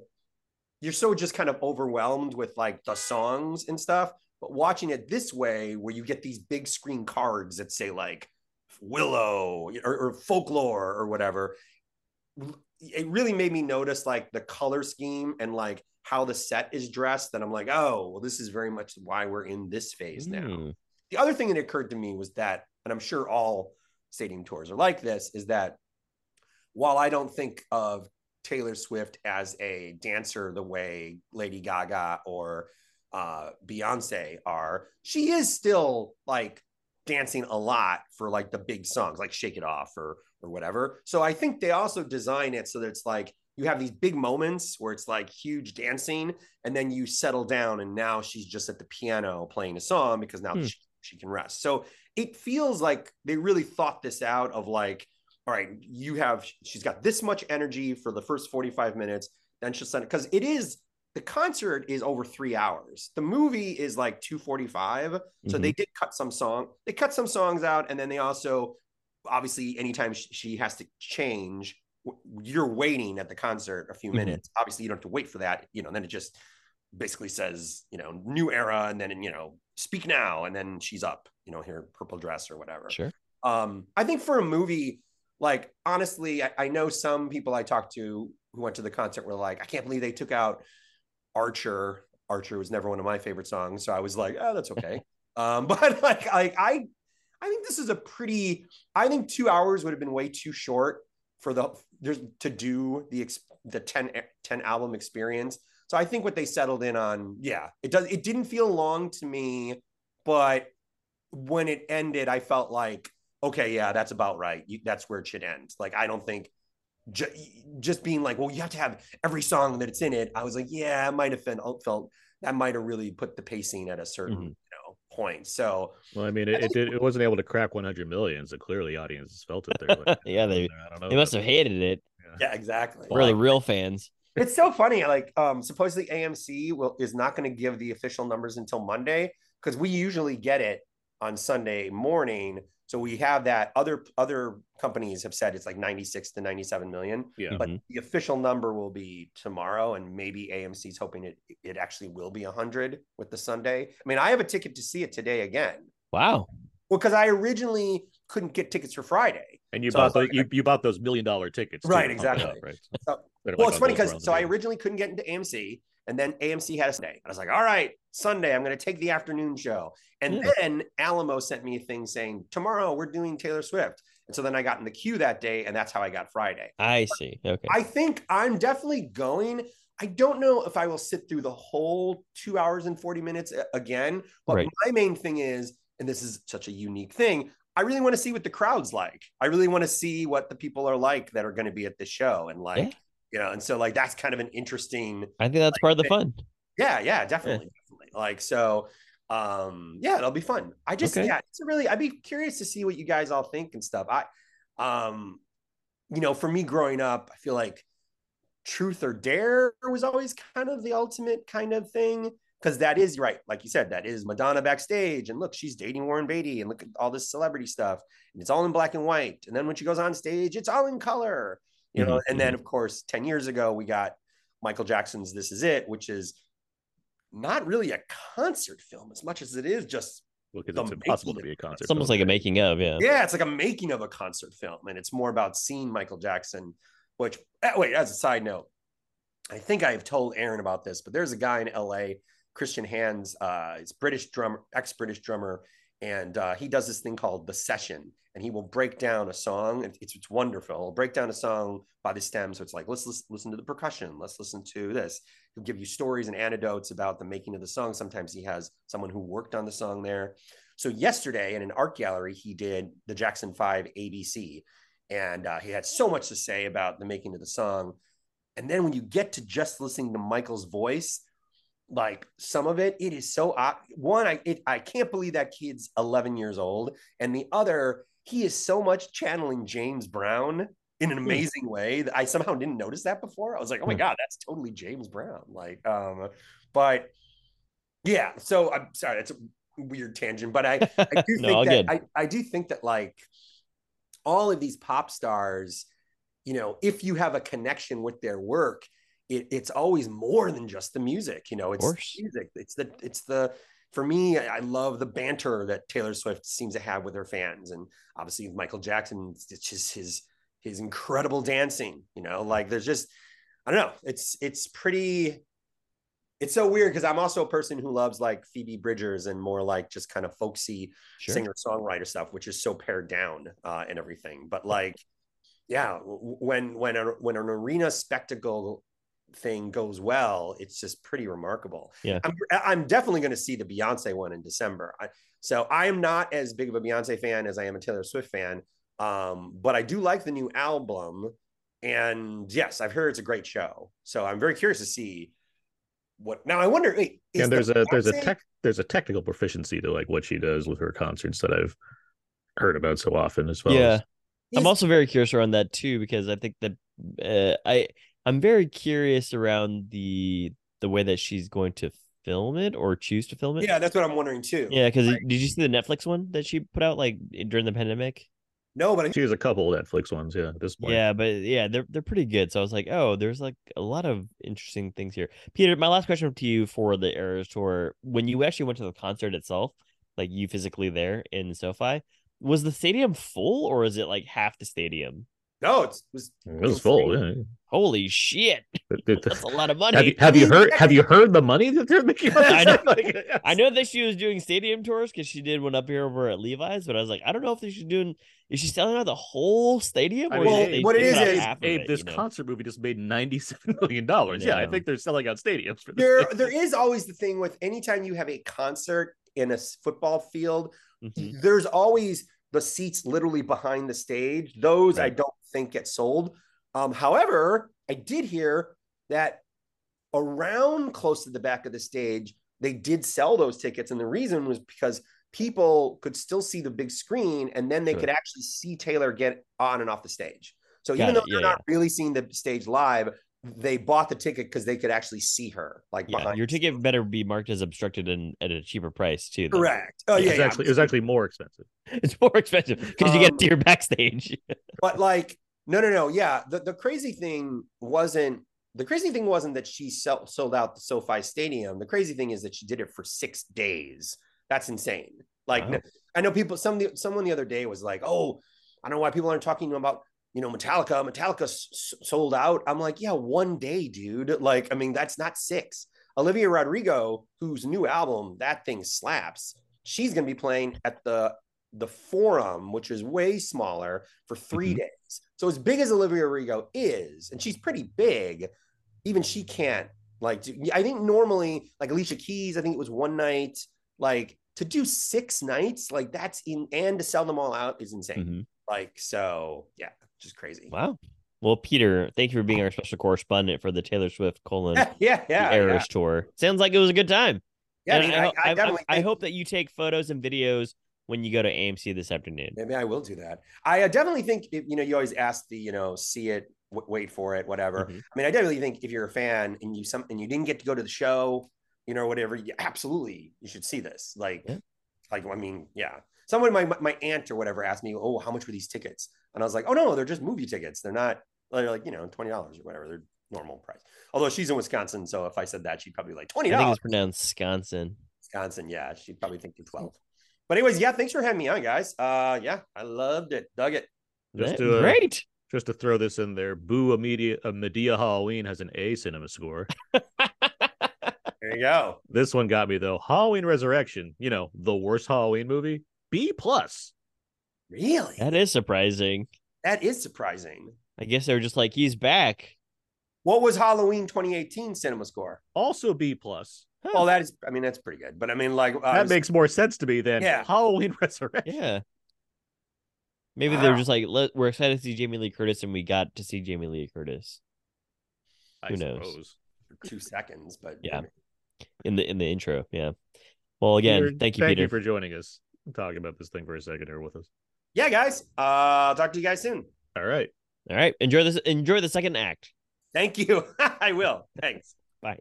you're so just kind of overwhelmed with like the songs and stuff. But watching it this way, where you get these big screen cards that say like Willow or, or folklore or whatever, it really made me notice like the color scheme and like how the set is dressed. And I'm like, oh, well, this is very much why we're in this phase now. Mm. The other thing that occurred to me was that, and I'm sure all stadium tours are like this, is that while I don't think of Taylor Swift as a dancer the way Lady Gaga or uh, Beyonce are, she is still like dancing a lot for like the big songs, like Shake It Off or or whatever. So I think they also design it so that it's like you have these big moments where it's like huge dancing, and then you settle down, and now she's just at the piano playing a song because now Hmm. she, she can rest. So it feels like they really thought this out of like, all right, you have she's got this much energy for the first 45 minutes, then she'll send it because it is the concert is over three hours. The movie is like 245. So Mhm. they did cut some song, they cut some songs out, and then they also obviously anytime she has to change, you're waiting at the concert a few Mhm. minutes. Obviously, you don't have to wait for that, you know, then it just basically says, you know, new era, and then you know, speak now, and then she's up, you know, here purple dress or whatever Sure. um i think for a movie like honestly I, I know some people i talked to who went to the concert were like i can't believe they took out archer archer was never one of my favorite songs so i was like oh that's okay um but like I, I i think this is a pretty i think two hours would have been way too short for the there's to do the the 10 10 album experience so i think what they settled in on yeah it does it didn't feel long to me but when it ended i felt like okay, yeah, that's about right. You, that's where it should end. Like, I don't think ju- just being like, well, you have to have every song that it's in it. I was like, yeah, I might have felt, that might have really put the pacing at a certain Mhm. You know point. So Well, I mean, it, it did. It wasn't able to crack 100 million, so clearly audiences felt it. There, like, Yeah, they- I don't know. They must have hated it. yeah, exactly. We're the real fans. It's so funny. Like, um, supposedly AMC will is not going to give the official numbers until Monday because we usually get it on Sunday morning. So we have that. Other other companies have said it's like 96 to 97 million. Yeah. but Mhm. the official number will be tomorrow and maybe amc's hoping it it actually will be 100 with the sunday i mean i have a ticket to see it today again Wow. well because i originally couldn't get tickets for friday And you So bought the, like- you, you bought those million dollar tickets, Right, to pump it exactly. up, right? So- They're well like it's funny because so i originally couldn't get into amc and then amc had a sunday i was like all right sunday i'm going to take the afternoon show and Yeah. then alamo sent me a thing saying tomorrow we're doing taylor swift And so then I got in the queue that day, and that's how I got Friday. I see. Okay. I think I'm definitely going. I don't know if I will sit through the whole two hours and 40 minutes uh, again. But Right. my main thing is, and this is such a unique thing, I really want to see what the crowd's like. I really want to see what the people are like that are going to be at the show. And like, Yeah. You know, and so like that's kind of an interesting, I think that's part of the fun. yeah, yeah, definitely, definitely. Like, so um, yeah, it'll be fun. I just Okay. yeah, it's a really I'd be curious to see what you guys all think and stuff. I um, you know, for me growing up, I feel like truth or dare was always kind of the ultimate kind of thing because that is right like you said that is madonna backstage and look she's dating warren beatty and look at all this celebrity stuff and it's all in black and white and then when she goes on stage it's all in color you know Mhm, and then of course 10 years ago we got michael jackson's this is it which is not really a concert film as much as it is just because the it's impossible to be a concert. It's almost film. like a making of, yeah. yeah, it's like a making of a concert film, and it's more about seeing Michael Jackson. Which, eh, wait, as a side note, I think I have told Aaron about this, but there's a guy in LA, Christian Hands. Uh, he's British drummer, ex-British drummer, and uh, he does this thing called the session, and he will break down a song. It's, it's wonderful. He'll break down a song by the stem, so it's like let's listen, listen to the percussion, let's listen to this. He'll give you stories and anecdotes about the making of the song. Sometimes he has someone who worked on the song there. So yesterday in an art gallery, he did the Jackson Five ABC, and uh, he had so much to say about the making of the song. And then when you get to just listening to Michael's voice, like some of it, it is so ob- one. I it, I can't believe that kid's 11 years old, and the other, he is so much channeling James Brown in an amazing way that I somehow didn't notice that before. I was like, oh my Hmm. god, that's totally James Brown. Like, um, but yeah. So I'm sorry, it's a weird tangent, but I I do No, think that. I, I do think that like all of these pop stars, you know, if you have a connection with their work, it, it's always more than just the music. You know, it's music. It's the it's the for me, I I love the banter that Taylor Swift seems to have with her fans, and obviously Michael Jackson, it's just his his incredible dancing. You know, like there's just I don't know. It's it's pretty. It's so weird because I'm also a person who loves like Phoebe Bridgers and more like just kind of folksy Sure. singer songwriter stuff, which is so pared down uh, and everything. But like, yeah, when when a, when an arena spectacle thing goes well, it's just pretty remarkable. Yeah. I'm I'm definitely going to see the Beyonce one in December. I, so I am not as big of a Beyonce fan as I am a Taylor Swift fan, um, but I do like the new album. And yes, I've heard it's a great show. So I'm very curious to see what. Now I wonder. Wait, is and there's the a there's a tech there's a technical proficiency to like what she does with her concerts that I've heard about so often as well. yeah. as- I'm also very curious around that too because I think that uh, I I'm very curious around the the way that she's going to film it or choose to film it. Yeah, that's what I'm wondering too. Yeah, because did you see the Netflix one that she put out like during the pandemic? No, but I she has a couple Netflix ones. Yeah, at this point. Yeah, but yeah, they're they're pretty good. So I was like, oh, there's like a lot of interesting things here. Peter, my last question to you for the Eras tour: When you actually went to the concert itself, like you physically there in SoFi, was the stadium full or is it like half the stadium? No, it's, it was it was full. Yeah. Holy shit, It- it- that's a lot of money. have you have you heard have you heard the money that they're making? on I know. Like, yes. I know that she was doing stadium tours because she did one up here over at Levi's, but I was like, I don't know if she's doing. Is she selling out the whole stadium? I or mean, is what it is cut out is- half of Abe, this you know? concert movie just made ninety-seven million dollars. Yeah, I think they're selling out stadiums for this. there thing. there is always the thing with anytime you have a concert in a football field Mhm. there's always the seats literally behind the stage those i don't think get sold um however i did hear that around close to the back of the stage they did sell those tickets and the reason was because people could still see the big screen and then they Sure. could actually see taylor get on and off the stage so Got even it. though they're Yeah, not really seeing the stage live they bought the ticket because they could actually see her like Yeah, your ticket better be marked as obstructed and at a cheaper price too. then. Correct. Oh Yeah, yeah, It's yeah. actually it was actually more expensive. It's more expensive because you get Um, to your backstage. But like, no, no, no. Yeah, the, the crazy thing wasn't the crazy thing wasn't that she sell, sold out the SoFi Stadium. The crazy thing is that she did it for six days. That's insane. Like, Wow. I know people. Some someone the other day was like, "Oh, I don't know why people aren't talking about." You know, Metallica, Metallica s- sold out. I'm like, yeah, one day, dude. Like, I mean, that's not six. Olivia Rodrigo, whose new album, that thing slaps, she's going to be playing at the the Forum, which is way smaller, for 3 Mhm. days. So as big as Olivia Rodrigo is, and she's pretty big, even she can't like. Do, I think normally, like Alicia Keys, I think it was one night. Like to do six nights, like that's in, and to sell them all out is insane. Mhm. Like so, yeah, just crazy. Wow. Well, Peter, thank you for being our special correspondent for the Taylor Swift colon yeah, yeah, yeah. Eras tour. Sounds like it was a good time. Yeah, And I, I, I I- definitely. I hope that you take photos and videos when you go to AMC this afternoon. Maybe I will do that. I uh, definitely think if, you know you always ask the you know see it, w- wait for it, whatever. Mhm. I mean, I definitely think if you're a fan and you some and you didn't get to go to the show, you know, whatever, you, absolutely you should see this. Like, Yeah. like I mean, yeah. Someone, my my aunt or whatever, asked me, "Oh, how much were these tickets?" And I was like, "Oh no, they're just movie tickets. They're not. They're like you know twenty dollars or whatever. They're normal price." Although she's in Wisconsin, so if I said that, she'd probably be like twenty dollars. I think it's pronounced Wisconsin. Wisconsin, yeah, she'd probably think you're twelve. But anyways, yeah, thanks for having me on, guys. Uh, yeah, I loved it, dug it. Just to, uh, Great. Just to throw this in there, Boo Media, uh, Madea Halloween has an A cinema score. There you go. This one got me though. Halloween Resurrection, you know, the worst Halloween movie, B plus. Really? that is surprising. that is surprising. I guess they were just like, he's back. What was Halloween 2018 cinema score? Also B plus. Well, that is, I mean, that's pretty good. But I mean, like, uh, That makes more sense to me than Yeah. Halloween Resurrection. Yeah. Maybe they're just like, Let, we're excited to see Jamie Lee Curtis, and we got to see Jamie Lee Curtis I Who knows? suppose. for two seconds, but Yeah. in the in the intro. Yeah. Well, again, Peter, thank you, thank Peter. you for joining us, I'm talking about this thing for a second here with us. yeah, guys. Uh, I'll talk to you guys soon. All right. All right, enjoy this. Enjoy the second act. Thank you. I will. Thanks. Bye.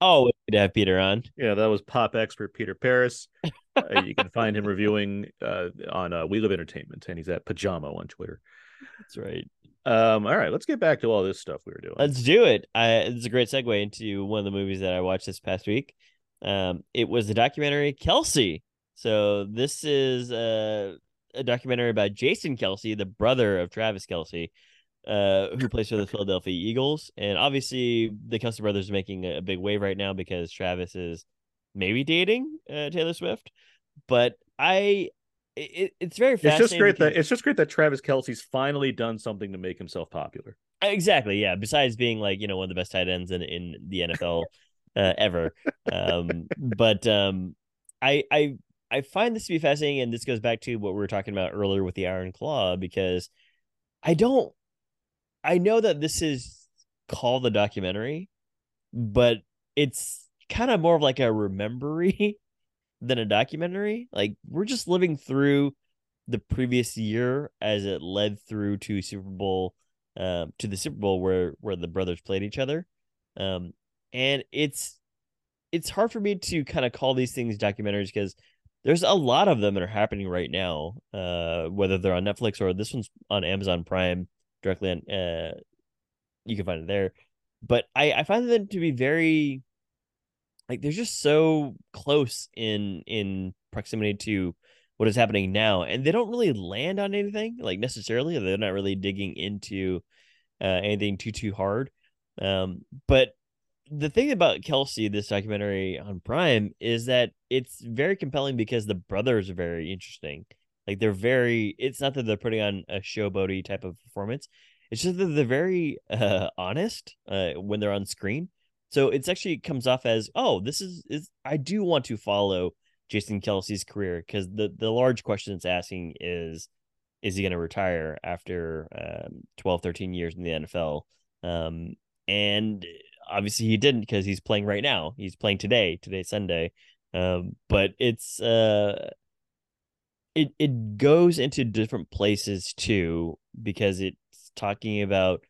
Oh, good to have Peter on. Yeah, that was pop expert Peter Paras. Uh, you can find him reviewing uh, on uh, We Live Entertainment, and he's at Pajamo on Twitter. That's right. Um, all right, let's get back to all this stuff we were doing. Let's do it. I, it's a great segue into one of the movies that I watched this past week. Um, it was the documentary Kelce. So this is uh, a documentary about Jason Kelce, the brother of Travis Kelce, uh, who plays for the Philadelphia Eagles. And obviously, the Kelce brothers are making a, big wave right now because Travis is maybe dating uh, Taylor Swift. But I, it, it's very it's just great that it's just great that Travis Kelce's finally done something to make himself popular. Exactly. Yeah. Besides being like, you know, one of the best tight ends in, in the NFL uh, ever. Um, but um, I, I, I find this to be fascinating. And this goes back to what we were talking about earlier with the Iron Claw, because I don't, I know that this is called a documentary, but it's kind of more of like a remembery than a documentary. Like we're just living through the previous year as it led through to Super Bowl um, to the Super Bowl where where the brothers played each other, um, and it's it's hard for me to kind of call these things documentaries because there's a lot of them that are happening right now. Uh, whether they're on Netflix or this one's on Amazon Prime directly on, uh, you can find it there. But I I find them to be very like they're just so close in in proximity to what is happening now. And they don't really land on anything like necessarily. They're not really digging into uh, anything too too hard. Um but the thing about Kelce this documentary on prime is that it's very compelling because the brothers are very interesting like they're very it's not that they're putting on a showboaty type of performance it's just that they're very uh, honest uh, when they're on screen. So it's actually comes off as oh this is is i do want to follow Jason Kelce's career because the the large question it's asking is is he going to retire after um, 12 13 years in the NFL um, and obviously he didn't because he's playing right now. He's playing today today Sunday. Um, but it's uh it it goes into different places too because it's talking about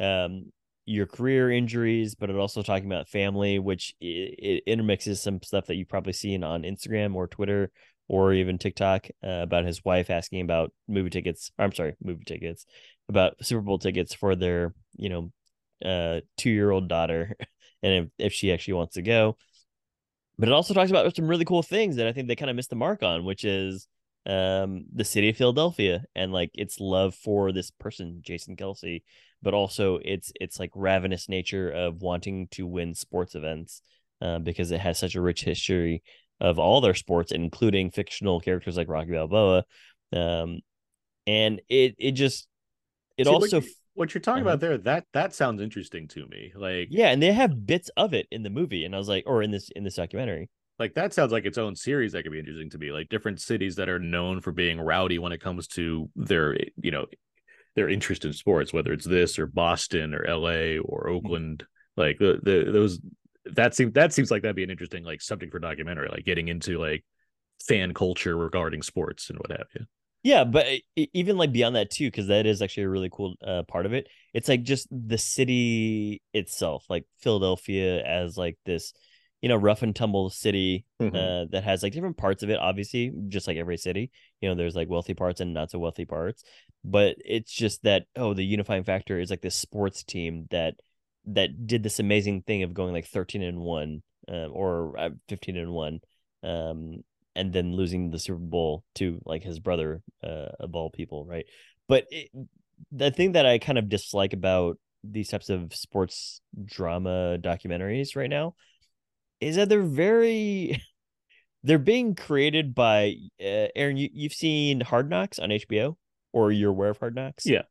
um your career injuries, but it also talking about family, which it, it intermixes some stuff that you've probably seen on Instagram or Twitter or even TikTok uh, about his wife asking about movie tickets. I'm sorry, movie tickets about Super Bowl tickets for their, you know, uh, two year old daughter, and if, if she actually wants to go. But it also talks about some really cool things that I think they kind of missed the mark on, which is um the city of Philadelphia and like its love for this person, Jason Kelce, but also its its like ravenous nature of wanting to win sports events uh, because it has such a rich history of all their sports, including fictional characters like Rocky Balboa. Um, and it it just it See, what also you- what you're talking Uh-huh. about there that that sounds interesting to me like yeah, and they have bits of it in the movie, and I was like, or in this in this documentary. Like that sounds like its own series that could be interesting to me like different cities that are known for being rowdy when it comes to their you know their interest in sports whether it's this or boston or la or Mm-hmm. oakland like the, the those that seems that seems like that'd be an interesting like subject for documentary like getting into like fan culture regarding sports and what have you Yeah, but even like beyond that too, because that is actually a really cool uh, part of it. It's like just the city itself, like Philadelphia, as like this, you know, rough and tumble city Mhm. uh, that has like different parts of it. Obviously, just like every city, you know, there's like wealthy parts and not so wealthy parts. But it's just that oh, the unifying factor is like this sports team that that did this amazing thing of going like thirteen and one, um, or uh, fifteen and one, um, and then losing the Super Bowl to like his brother uh, of all people, right? But it, the thing that I kind of dislike about these types of sports drama documentaries right now is that they're very they're being created by uh, Aaron. You you've seen Hard Knocks on HBO, or you're aware of Hard Knocks? Yeah.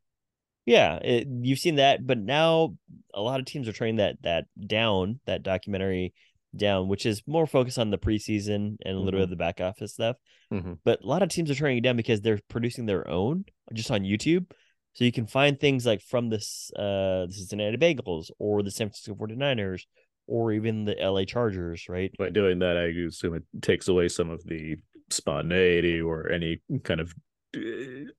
yeah. It, you've seen that, but now a lot of teams are trying that that down that documentary down, which is more focused on the preseason and a little bit of the back office stuff. Mhm. But a lot of teams are turning it down because they're producing their own just on YouTube. So you can find things like from this uh the Cincinnati Bengals or the San Francisco 49ers or even the LA Chargers, right? by doing that i assume it takes away some of the spontaneity or any kind of uh,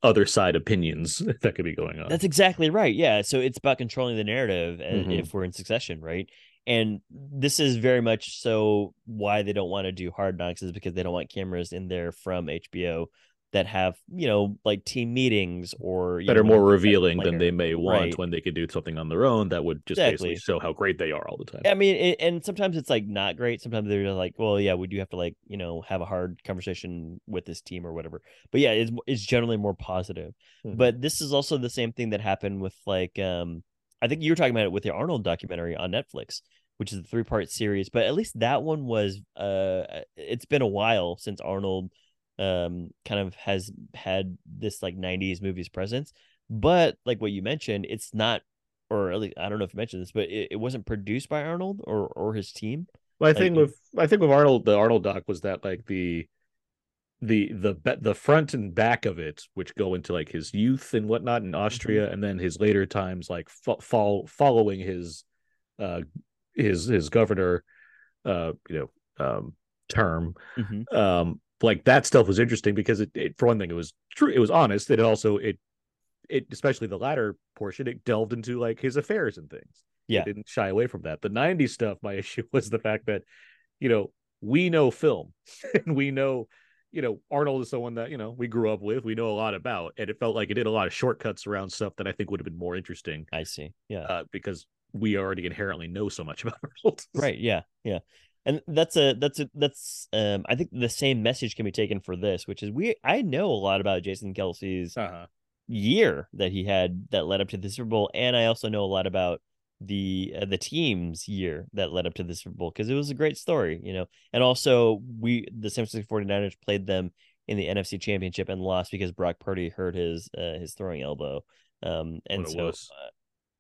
other side opinions that could be going on That's exactly right. Yeah. So it's about controlling the narrative and Mhm. if we're in succession, right? And this is very much so why they don't want to do hard knocks is because they don't want cameras in there from HBO that have, you know, like team meetings or you that know, are more whatever type of revealing than they may want Right. when they could do something on their own that would just Exactly. basically show how great they are all the time. I mean, it, and sometimes it's like not great. Sometimes they're like, well, yeah, we do have to like, you know, have a hard conversation with this team or whatever. But yeah, it's it's generally more positive. Mhm. But this is also the same thing that happened with like, um, I think you were talking about it with the Arnold documentary on Netflix, which is a three part series. But at least that one was, uh, it's been a while since Arnold, um, kind of has had this like '90s movies presence. But like what you mentioned, it's not or at least I don't know if you mentioned this, but it, it wasn't produced by Arnold or or his team. Well, I Like- think with I think with Arnold, the Arnold doc was that like the the the the front and back of it, which go into like his youth and whatnot in Austria, and then his later times, like fo- fall following his uh his his governor, uh you know um term, Mhm. um like that stuff was interesting because it, it for one thing it was true it was honest and it also it it especially the latter portion it delved into like his affairs and things Yeah. it didn't shy away from that the 90s stuff my issue was the fact that you know we know film and we know you know arnold is someone that you know we grew up with we know a lot about and it felt like it did a lot of shortcuts around stuff that i think would have been more interesting I see. Yeah. uh, because we already inherently know so much about arnold right. Yeah. Yeah. And that's a that's a that's um I think the same message can be taken for this, which is we I know a lot about Jason Kelce's uh-huh. year that he had that led up to the Super Bowl, and I also know a lot about the uh, the team's year that led up to the Super Bowl because it was a great story, you know. And also, we the San Francisco 49ers played them in the NFC Championship and lost because Brock Purdy hurt his uh, his throwing elbow. Um, and so, uh,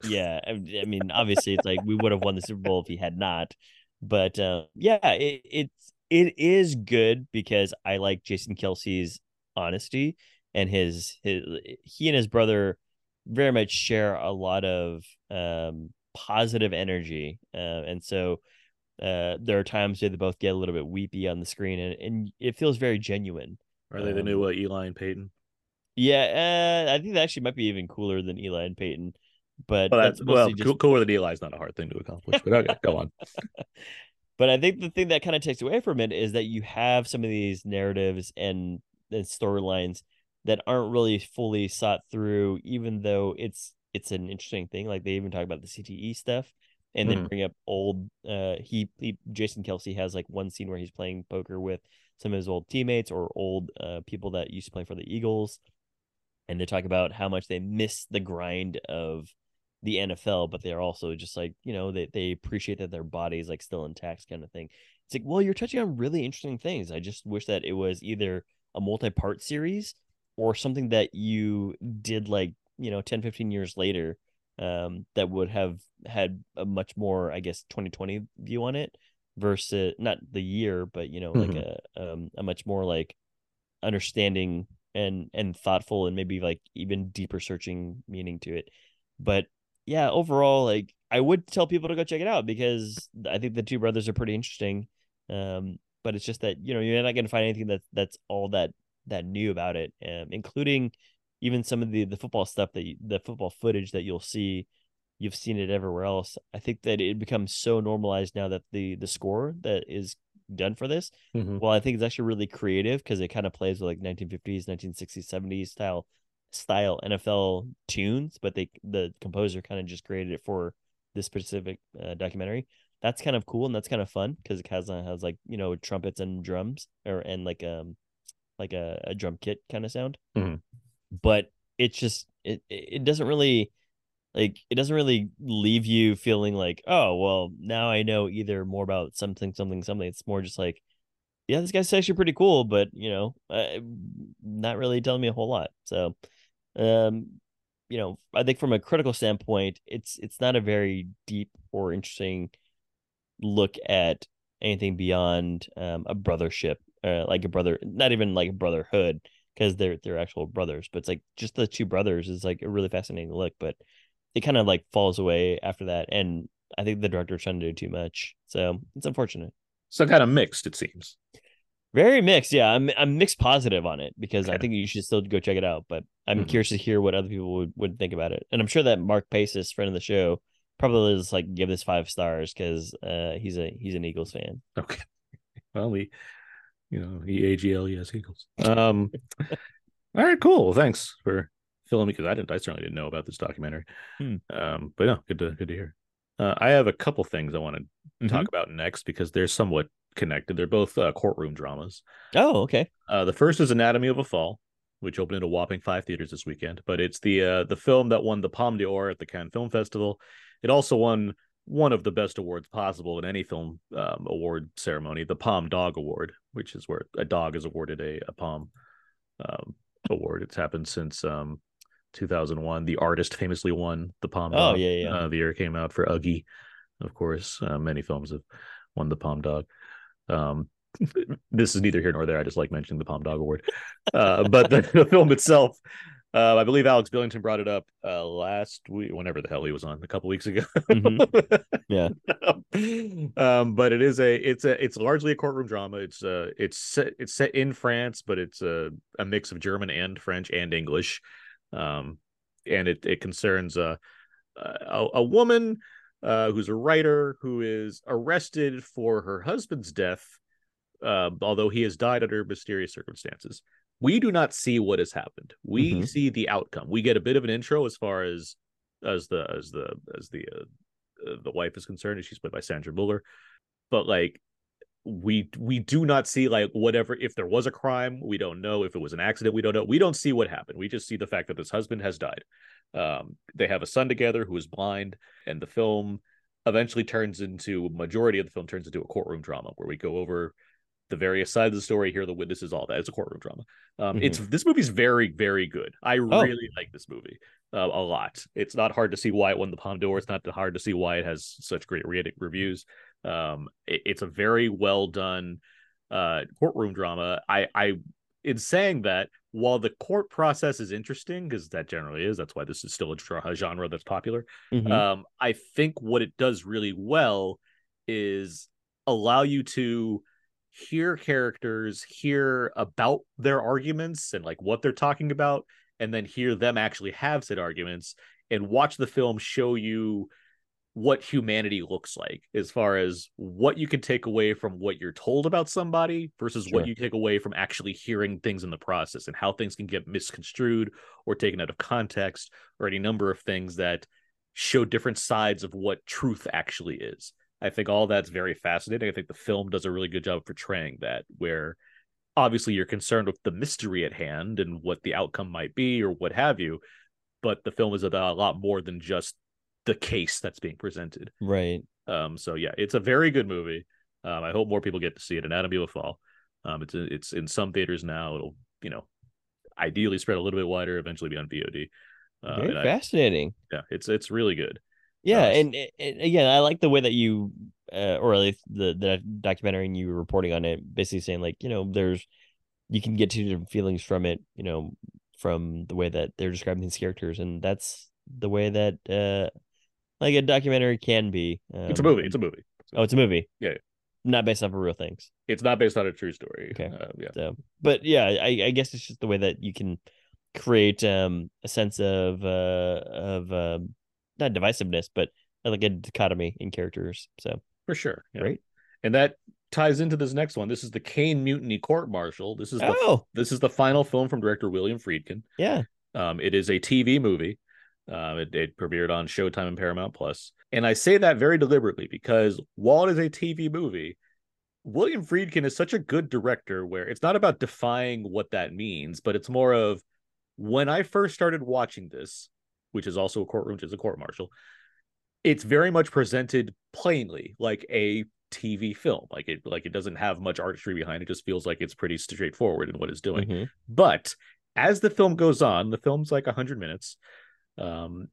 yeah, I, I mean, obviously, it's like we would have won the Super Bowl if he had not. But uh, yeah, it, it's it is good because I like Jason Kelce's honesty and his his he and his brother very much share a lot of um positive energy uh, and so uh there are times where they both get a little bit weepy on the screen and, and it feels very genuine are they the Um, new uh, eli and peyton? Yeah uh, i think that actually might be even cooler than eli and peyton but well, that's that's, well just cool, cooler than eli is not a hard thing to accomplish but okay go on but I think the thing that kind of takes away from it is that you have some of these narratives and, and storylines that aren't really fully sought through, even though it's it's an interesting thing. Like they even talk about the CTE stuff, and then Mhm. bring up old. Uh, he, he Jason Kelce has like one scene where he's playing poker with some of his old teammates or old uh, people that used to play for the Eagles, and they talk about how much they miss the grind of the NFL, but they're also just like, you know, they, they appreciate that their body is like still intact kind of thing. it's like, well, you're touching on really interesting things. I just wish that it was either a multi-part series or something that you did like, you know, 10, 15 years later, um, that would have had a much more, I guess, 2020 view on it versus not the year, but you know, like a um a much more like understanding and and thoughtful and maybe like even deeper searching meaning to it. But yeah, overall, like I would tell people to go check it out because I think the two brothers are pretty interesting. Um, but it's just that you know you're not going to find anything that that's all that that new about it, um, including even some of the the football stuff that you, the football footage that you'll see. You've seen it everywhere else. I think that it becomes so normalized now that the the score that is done for this, Mhm. well, I think it's actually really creative because it kind of plays with like 1950s, 1960s, 70s style style NFL tunes, but they the composer kind of just created it for this specific uh, documentary. That's kind of cool and that's kind of fun because it has uh, has like you know trumpets and drums or and like um like a, a drum kit kind of sound. Mhm. But it's just it it doesn't really like it doesn't really leave you feeling like oh well now I know either more about something something something. It's more just like yeah this guy's actually pretty cool, but you know uh, not really telling me a whole lot. So um you know I think from a critical standpoint it's it's not a very deep or interesting look at anything beyond um, a brothership, uh, like a brother, not even like a brotherhood, because they're they're actual brothers. But it's like just the two brothers is like a really fascinating look, but it kind of like falls away after that, and I think the director's trying to do too much, so it's unfortunate. So kind of mixed, it seems. Very mixed, yeah. I'm I'm mixed positive on it because I think you should still go check it out. But I'm Mhm. curious to hear what other people would, would think about it, and I'm sure that Mark Pace, Paces, friend of the show, probably is like give this five stars because uh, he's a he's an Eagles fan. Okay. Well, we, you know, he E A G L E S Eagles. Um. all right, cool. Well, thanks for filling me because I didn't. I certainly didn't know about this documentary. Hmm. Um. But no, good to good to hear. Uh, I have a couple things I want to Mm-hmm. talk about next because they're somewhat connected. They're both uh, courtroom dramas. Oh, okay. Uh, the first is Anatomy of a Fall, which opened in a whopping five theaters this weekend. But it's the uh, the film that won the Palme d'Or at the Cannes Film Festival. It also won one of the best awards possible in any film um, award ceremony, the Palm Dog Award, which is where a dog is awarded a, a Palm um, award. It's happened since um, 2001. The artist famously won the Palm Oh, Dog. yeah, yeah. Uh, the year came out for Uggy, of course. Uh, many films have won the Palm Dog. Um, this is neither here nor there. I just like mentioning the Palm Dog Award. Uh, but the, the film itself, uh, I believe Alex Billington brought it up uh, last week, whenever the hell he was on, a couple weeks ago. Mhm. Yeah. um, but it is a it's a it's largely a courtroom drama. It's uh it's set it's set in France, but it's a a mix of German and French and English. Um, and it it concerns uh, a a woman uh who's a writer who is arrested for her husband's death, uh, although he has died under mysterious circumstances. We do not see what has happened. We Mhm. see the outcome. We get a bit of an intro as far as as the as the as the uh, uh, the wife is concerned, and she's played by Sandra Hüller. But like we we do not see like whatever if there was a crime we don't know. If it was an accident we don't know. We don't see what happened. We just see the fact that this husband has died. Um they have a son together who is blind and the film eventually turns into majority of the film turns into a courtroom drama where we go over the various sides of the story hear the witnesses all that. It's a courtroom drama. Um it's this movie's very very good. I really like this movie uh, a lot. It's not hard to see why it won the palm d'or. It's not hard to see why it has such great re- reviews um it- it's a very well done uh courtroom drama i i in saying that while the court process is interesting because that generally is that's why this is still a genre that's popular Mhm. um i think what it does really well is allow you to hear characters hear about their arguments and like what they're talking about and then hear them actually have said arguments and watch the film show you what humanity looks like as far as what you can take away from what you're told about somebody versus Sure. what you take away from actually hearing things in the process and how things can get misconstrued or taken out of context or any number of things that show different sides of what truth actually is. I think all that's very fascinating. I think the film does a really good job of portraying that where obviously you're concerned with the mystery at hand and what the outcome might be or what have you, but the film is about a lot more than just the case that's being presented. Right. Um, so yeah, it's a very good movie. Um, I hope more people get to see it. Anatomy of a Fall. Um, it's it's in some theaters now. It'll you know, ideally spread a little bit wider, eventually be on VOD. Uh, Very and I- fascinating. yeah, it's it's really good. Yeah, Nice. and, and again, I like the way that you, uh, or at least the the documentary and you were reporting on it, basically saying like, you know, there's, you can get two different feelings from it, you know, from the way that they're describing these characters, and that's the way that, uh, like a documentary can be. It's a Um, movie. It's a movie. oh, it's a movie. Yeah. not based off of real things. It's not based on a true story. Okay. Uh, yeah. So, but yeah, I, I guess it's just the way that you can create um a sense of uh of um not divisiveness, but like a dichotomy in characters. So For sure. Yeah. great. And that ties into this next one. This is the Caine Mutiny Court Martial. This is the Oh, this is the final film from director William Friedkin. yeah. Um, it is a TV movie. Um, it, it premiered on Showtime and Paramount Plus. And I say that very deliberately because while it is a TV movie, William Friedkin is such a good director where it's not about defying what that means, but it's more of when I first started watching this, which is also a courtroom, which is a court martial, it's very much presented plainly like a TV film. Like it like it doesn't have much artistry behind it, just feels like it's pretty straightforward in what it's doing. Mhm. But as the film goes on, the film's like 100 minutes. Um,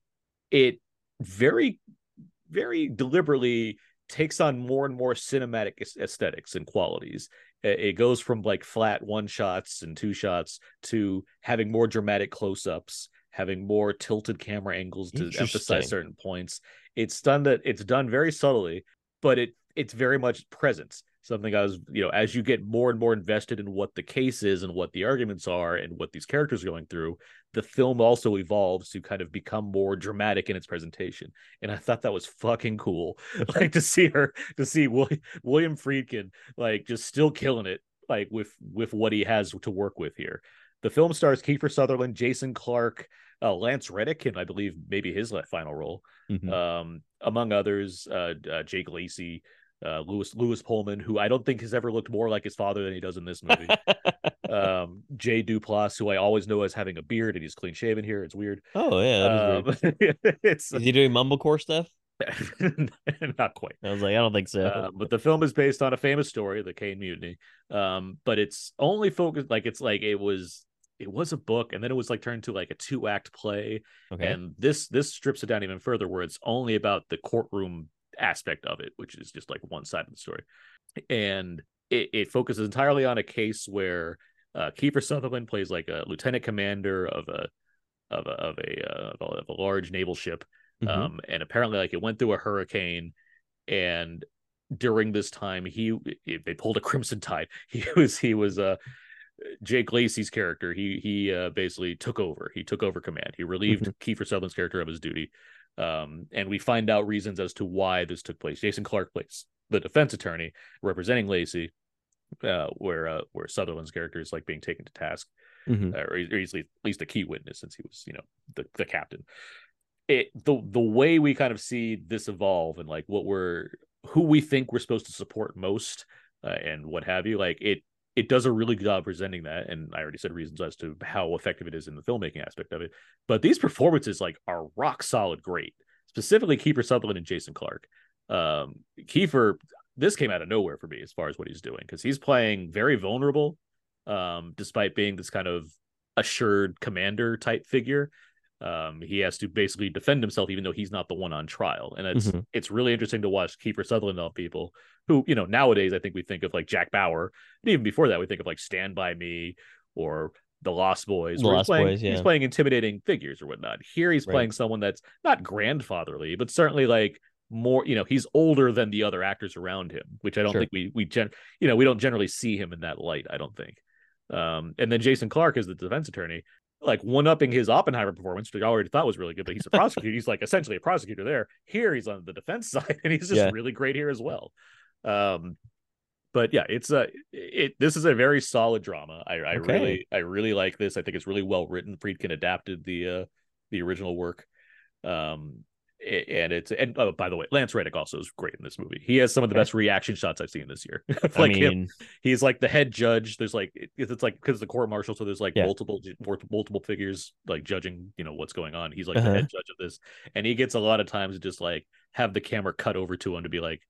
it very, very deliberately takes on more and more cinematic aesthetics and qualities. It goes from like flat one shots and two shots to having more dramatic close ups, having more tilted camera angles to emphasize certain points. It's done that it's done very subtly, but it it's very much present. Something I was, you know, as you get more and more invested in what the case is and what the arguments are and what these characters are going through, the film also evolves to kind of become more dramatic in its presentation. And I thought that was fucking cool. like to see her, to see William, William Friedkin like just still killing it, like with with what he has to work with here. The film stars Kiefer Sutherland, Jason Clarke, uh, Lance Reddick, and I believe maybe his final role Mhm. um, among others, uh, uh, Jake Lacy, uh, Lewis Lewis Pullman, who I don't think has ever looked more like his father than he does in this movie. um, Jay Duplass, who I always know as having a beard and he's clean shaven here. It's weird. oh yeah, was weird. Um, it's Is he doing mumblecore stuff? not quite. I was like, I don't think so. Uh, but the film is based on a famous story, the Caine Mutiny. Um, but it's only focused like it's like it was it was a book and then it was like turned to like a two act play okay. and this this strips it down even further where it's only about the courtroom aspect of it which is just like one side of the story and it, it focuses entirely on a case where uh Kiefer Sutherland plays like a lieutenant commander of a of a of a, uh, of a, of a large naval ship Mhm. um and apparently like it went through a hurricane and during this time he they pulled a crimson tide he was he was uh Jake Lacy's character, he he uh, basically took over. He took over command. He relieved Kiefer Sutherland's character of his duty, um, and we find out reasons as to why this took place. Jason Clarke plays the defense attorney representing Lacy, uh, where uh, where Sutherland's character is like being taken to task, Mhm. uh, or he's or he's at least a key witness since he was you know the the captain. It the the way we kind of see this evolve and like what we're who we think we're supposed to support most uh, and what have you like it it does a really good job presenting that and i already said reasons as to how effective it is in the filmmaking aspect of it but these performances like are rock solid great specifically Kiefer Sutherland and Jason Clarke um Kiefer this came out of nowhere for me as far as what he's doing because he's playing very vulnerable um despite being this kind of assured commander type figure um he has to basically defend himself even though he's not the one on trial and it's Mhm. it's really interesting to watch Kiefer Sutherland on people who you know nowadays I think we think of like Jack Bauer and even before that we think of like Stand by Me or The Lost Boys The where he's playing, Boys, he's playing intimidating figures or whatnot here he's Right. playing someone that's not grandfatherly but certainly like more you know he's older than the other actors around him which I don't Sure. think we we gen you know we don't generally see him in that light I don't think um and then Jason Clarke is the defense attorney like one upping his Oppenheimer performance, which I already thought was really good, but he's a prosecutor. he's like essentially a prosecutor there. Here he's on the defense side, and he's just Yeah. really great here as well. Um, but yeah, it's a it. This is a very solid drama. I, I Okay. really I really like this. I think it's really well written. Friedkin adapted the uh the original work. Um, and it's and oh, by the way, Lance Reddick also is great in this movie. He has some of the best reaction shots I've seen this year. I like him mean, he's like the head judge there's like it- it's like because the court martial so there's like Yeah. multiple multiple figures like judging you know what's going on he's like Uh-huh. the head judge of this and he gets a lot of times to just like have the camera cut over to him to be like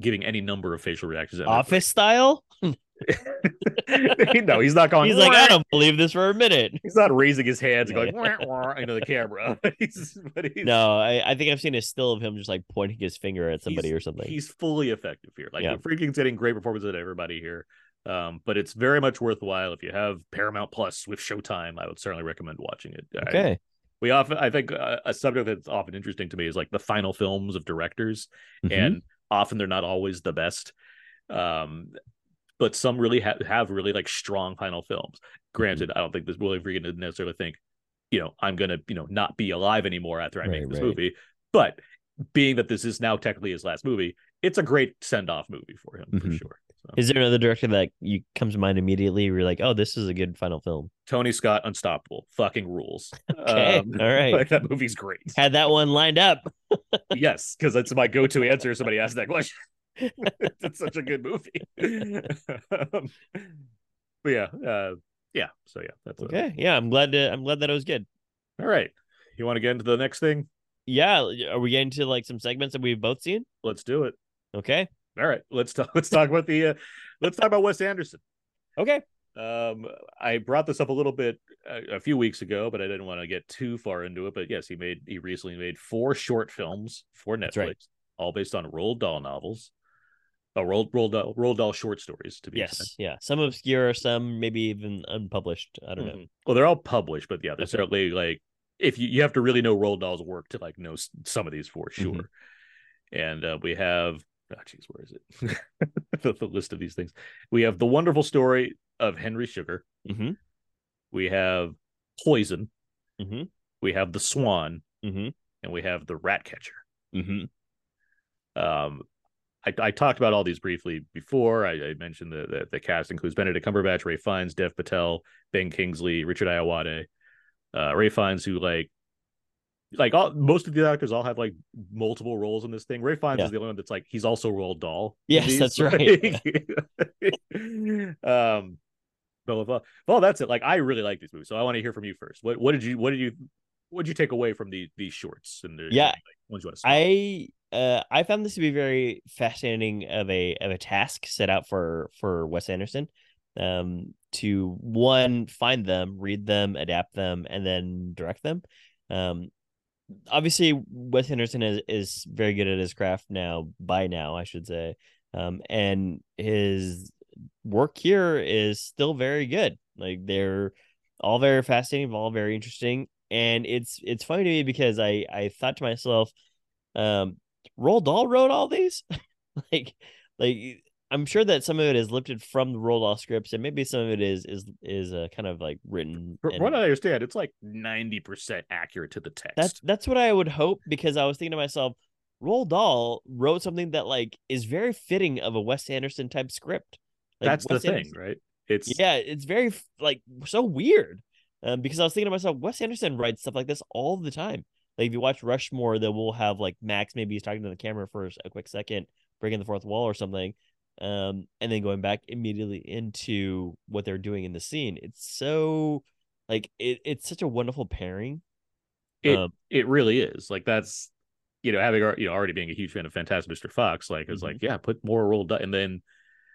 giving any number of facial reactions. Office style. No, he's not going. He's like. I don't believe this for a minute. He's not raising his hands and going "Wah, wah," into the camera. he's, but he's, No, I, I think I've seen a still of him just like pointing his finger at somebody or something. He's fully effective here. Like Yeah. Friedkin's getting great performances at everybody here. Um, but it's very much worthwhile if you have Paramount Plus with Showtime. I would certainly recommend watching it. I- Okay. we often, I think, uh, a subject that's often interesting to me is like the final films of directors, Mhm. and often they're not always the best. Um, but some really ha- have really like strong final films. Granted, I don't think this William Friedkin didn't necessarily think, you know, I'm gonna, you know, not be alive anymore after I make this right. movie. But being that this is now technically his last movie, it's a great send off movie for him for Mhm. sure. So, Is there another director that you comes to mind immediately? Where you're like, oh, this is a good final film. Tony Scott, Unstoppable, fucking rules. Okay, all right. like, that movie's great. Had that one lined up. yes, because that's my go-to answer. If somebody asks that question. it's such a good movie. um, but yeah, uh, yeah. So yeah, that's okay. Yeah, I'm glad to. I'm glad that it was good. All right, you want to get into the next thing? Yeah, are we getting to like some segments that we've both seen? Let's do it. Okay, All right, let's talk. Let's talk about the. Uh, let's talk about Wes Anderson. okay, Um, I brought this up a little bit a, a few weeks ago, but I didn't want to get too far into it. But yes, he made he recently made four short films for Netflix, right. all based on Roald Dahl novels. Oh, Roald Roald Dahl, Roald Dahl short stories to be exact. yes, yeah. Some obscure, some maybe even unpublished. I don't know. Mhm. Well, they're all published, but yeah, they're Okay. certainly like if you you have to really know Roald Dahl's work to like know some of these for sure. Mhm. And uh, we have oh geez, where is it? the, the list of these things. We have the wonderful story of Henry Sugar. Mm-hmm. We have Poison. Mm-hmm. We have the Swan, Mm-hmm. and we have the Rat Catcher. Mm-hmm. Um, I, I talked about all these briefly before. I, I mentioned the, the the cast includes Benedict Cumberbatch, Ralph Fiennes, Dev Patel, Ben Kingsley, Richard Ayoade. Uh, Ralph Fiennes, who like like all most of the actors all have like multiple roles in this thing. Ralph Fiennes Yeah. is the only one that's like he's also Roald Dahl. Yes, that's right. um, but uh, well, that's it. Like I really like these movies, so I want to hear from you first. What what did you what did you what did you take away from the these shorts and the Yeah. like, ones you want to? I uh I found this to be very fascinating of a of a task set out for for Wes Anderson. Um to one find them, read them, adapt them, and then direct them. Um obviously Wes Anderson is is very good at his craft now by now, I should say. Um and his work here is still very good. Like they're all very fascinating, all very interesting. And it's it's funny to me because I I thought to myself, um, Roald Dahl wrote all these. like, like I'm sure that some of it is lifted from the Roald Dahl scripts, and maybe some of it is is is uh, kind of like written. From and- what I understand, it's like ninety percent accurate to the text. that's that's what I would hope because I was thinking to myself, Roald Dahl wrote something that like is very fitting of a Wes Anderson type script. Like, that's the Wes thing, Anderson- right? It's Yeah, it's very like so weird. Um, because I was thinking to myself, Wes Anderson writes stuff like this all the time. Like if you watch Rushmore, then we'll have like Max maybe he's talking to the camera for a quick second, breaking the fourth wall or something, um, and then going back immediately into what they're doing in the scene. It's so like it, it's such a wonderful pairing. It- Um, it really is like that's you know having you know already being a huge fan of Fantastic Mr. Fox, like it's Mhm. like yeah, put more Dahl, and then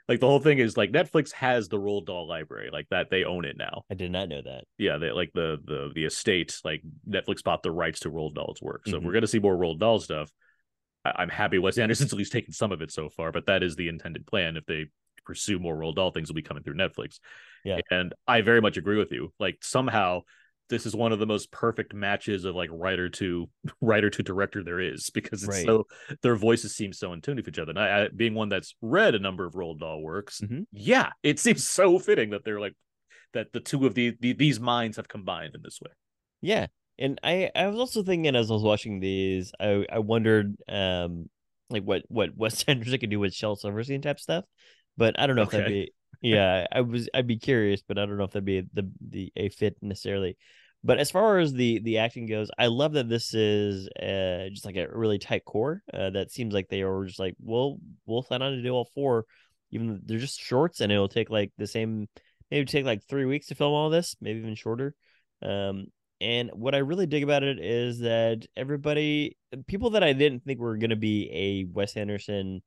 like the whole thing is like Netflix has the Roald Dahl library, like that they own it now. I did not know that. Yeah, they like the the the estate, like Netflix bought the rights to Roald Dahl's work. So if Mhm. we're gonna see more Roald Dahl stuff, I- I'm happy Wes Anderson's at least taken some of it so far, but that is the intended plan. If they pursue more Roald Dahl things, will be coming through Netflix. Yeah. and I very much agree with you. Like somehow this is one of the most perfect matches of like writer to writer to director there is because it's Right. so their voices seem so in tune with each other. And I, I being one that's read a number of Roald Dahl works, Mhm. yeah, it seems so fitting that they're like that the two of the, the these minds have combined in this way. Yeah. And I I was also thinking as I was watching these, I I wondered um like what what Wes Anderson could do with Shel Silverstein type stuff. But I don't know if that'd be yeah, I was I'd be curious, but I don't know if that'd be the the a fit necessarily. But as far as the the acting goes, I love that this is uh just like a really tight core. Uh, that seems like they were just like, well, we'll sign on to do all four, even they're just shorts, and it'll take like the same, maybe take like three weeks to film all this, maybe even shorter. Um, and what I really dig about it is that everybody, people that I didn't think were going to be a Wes Anderson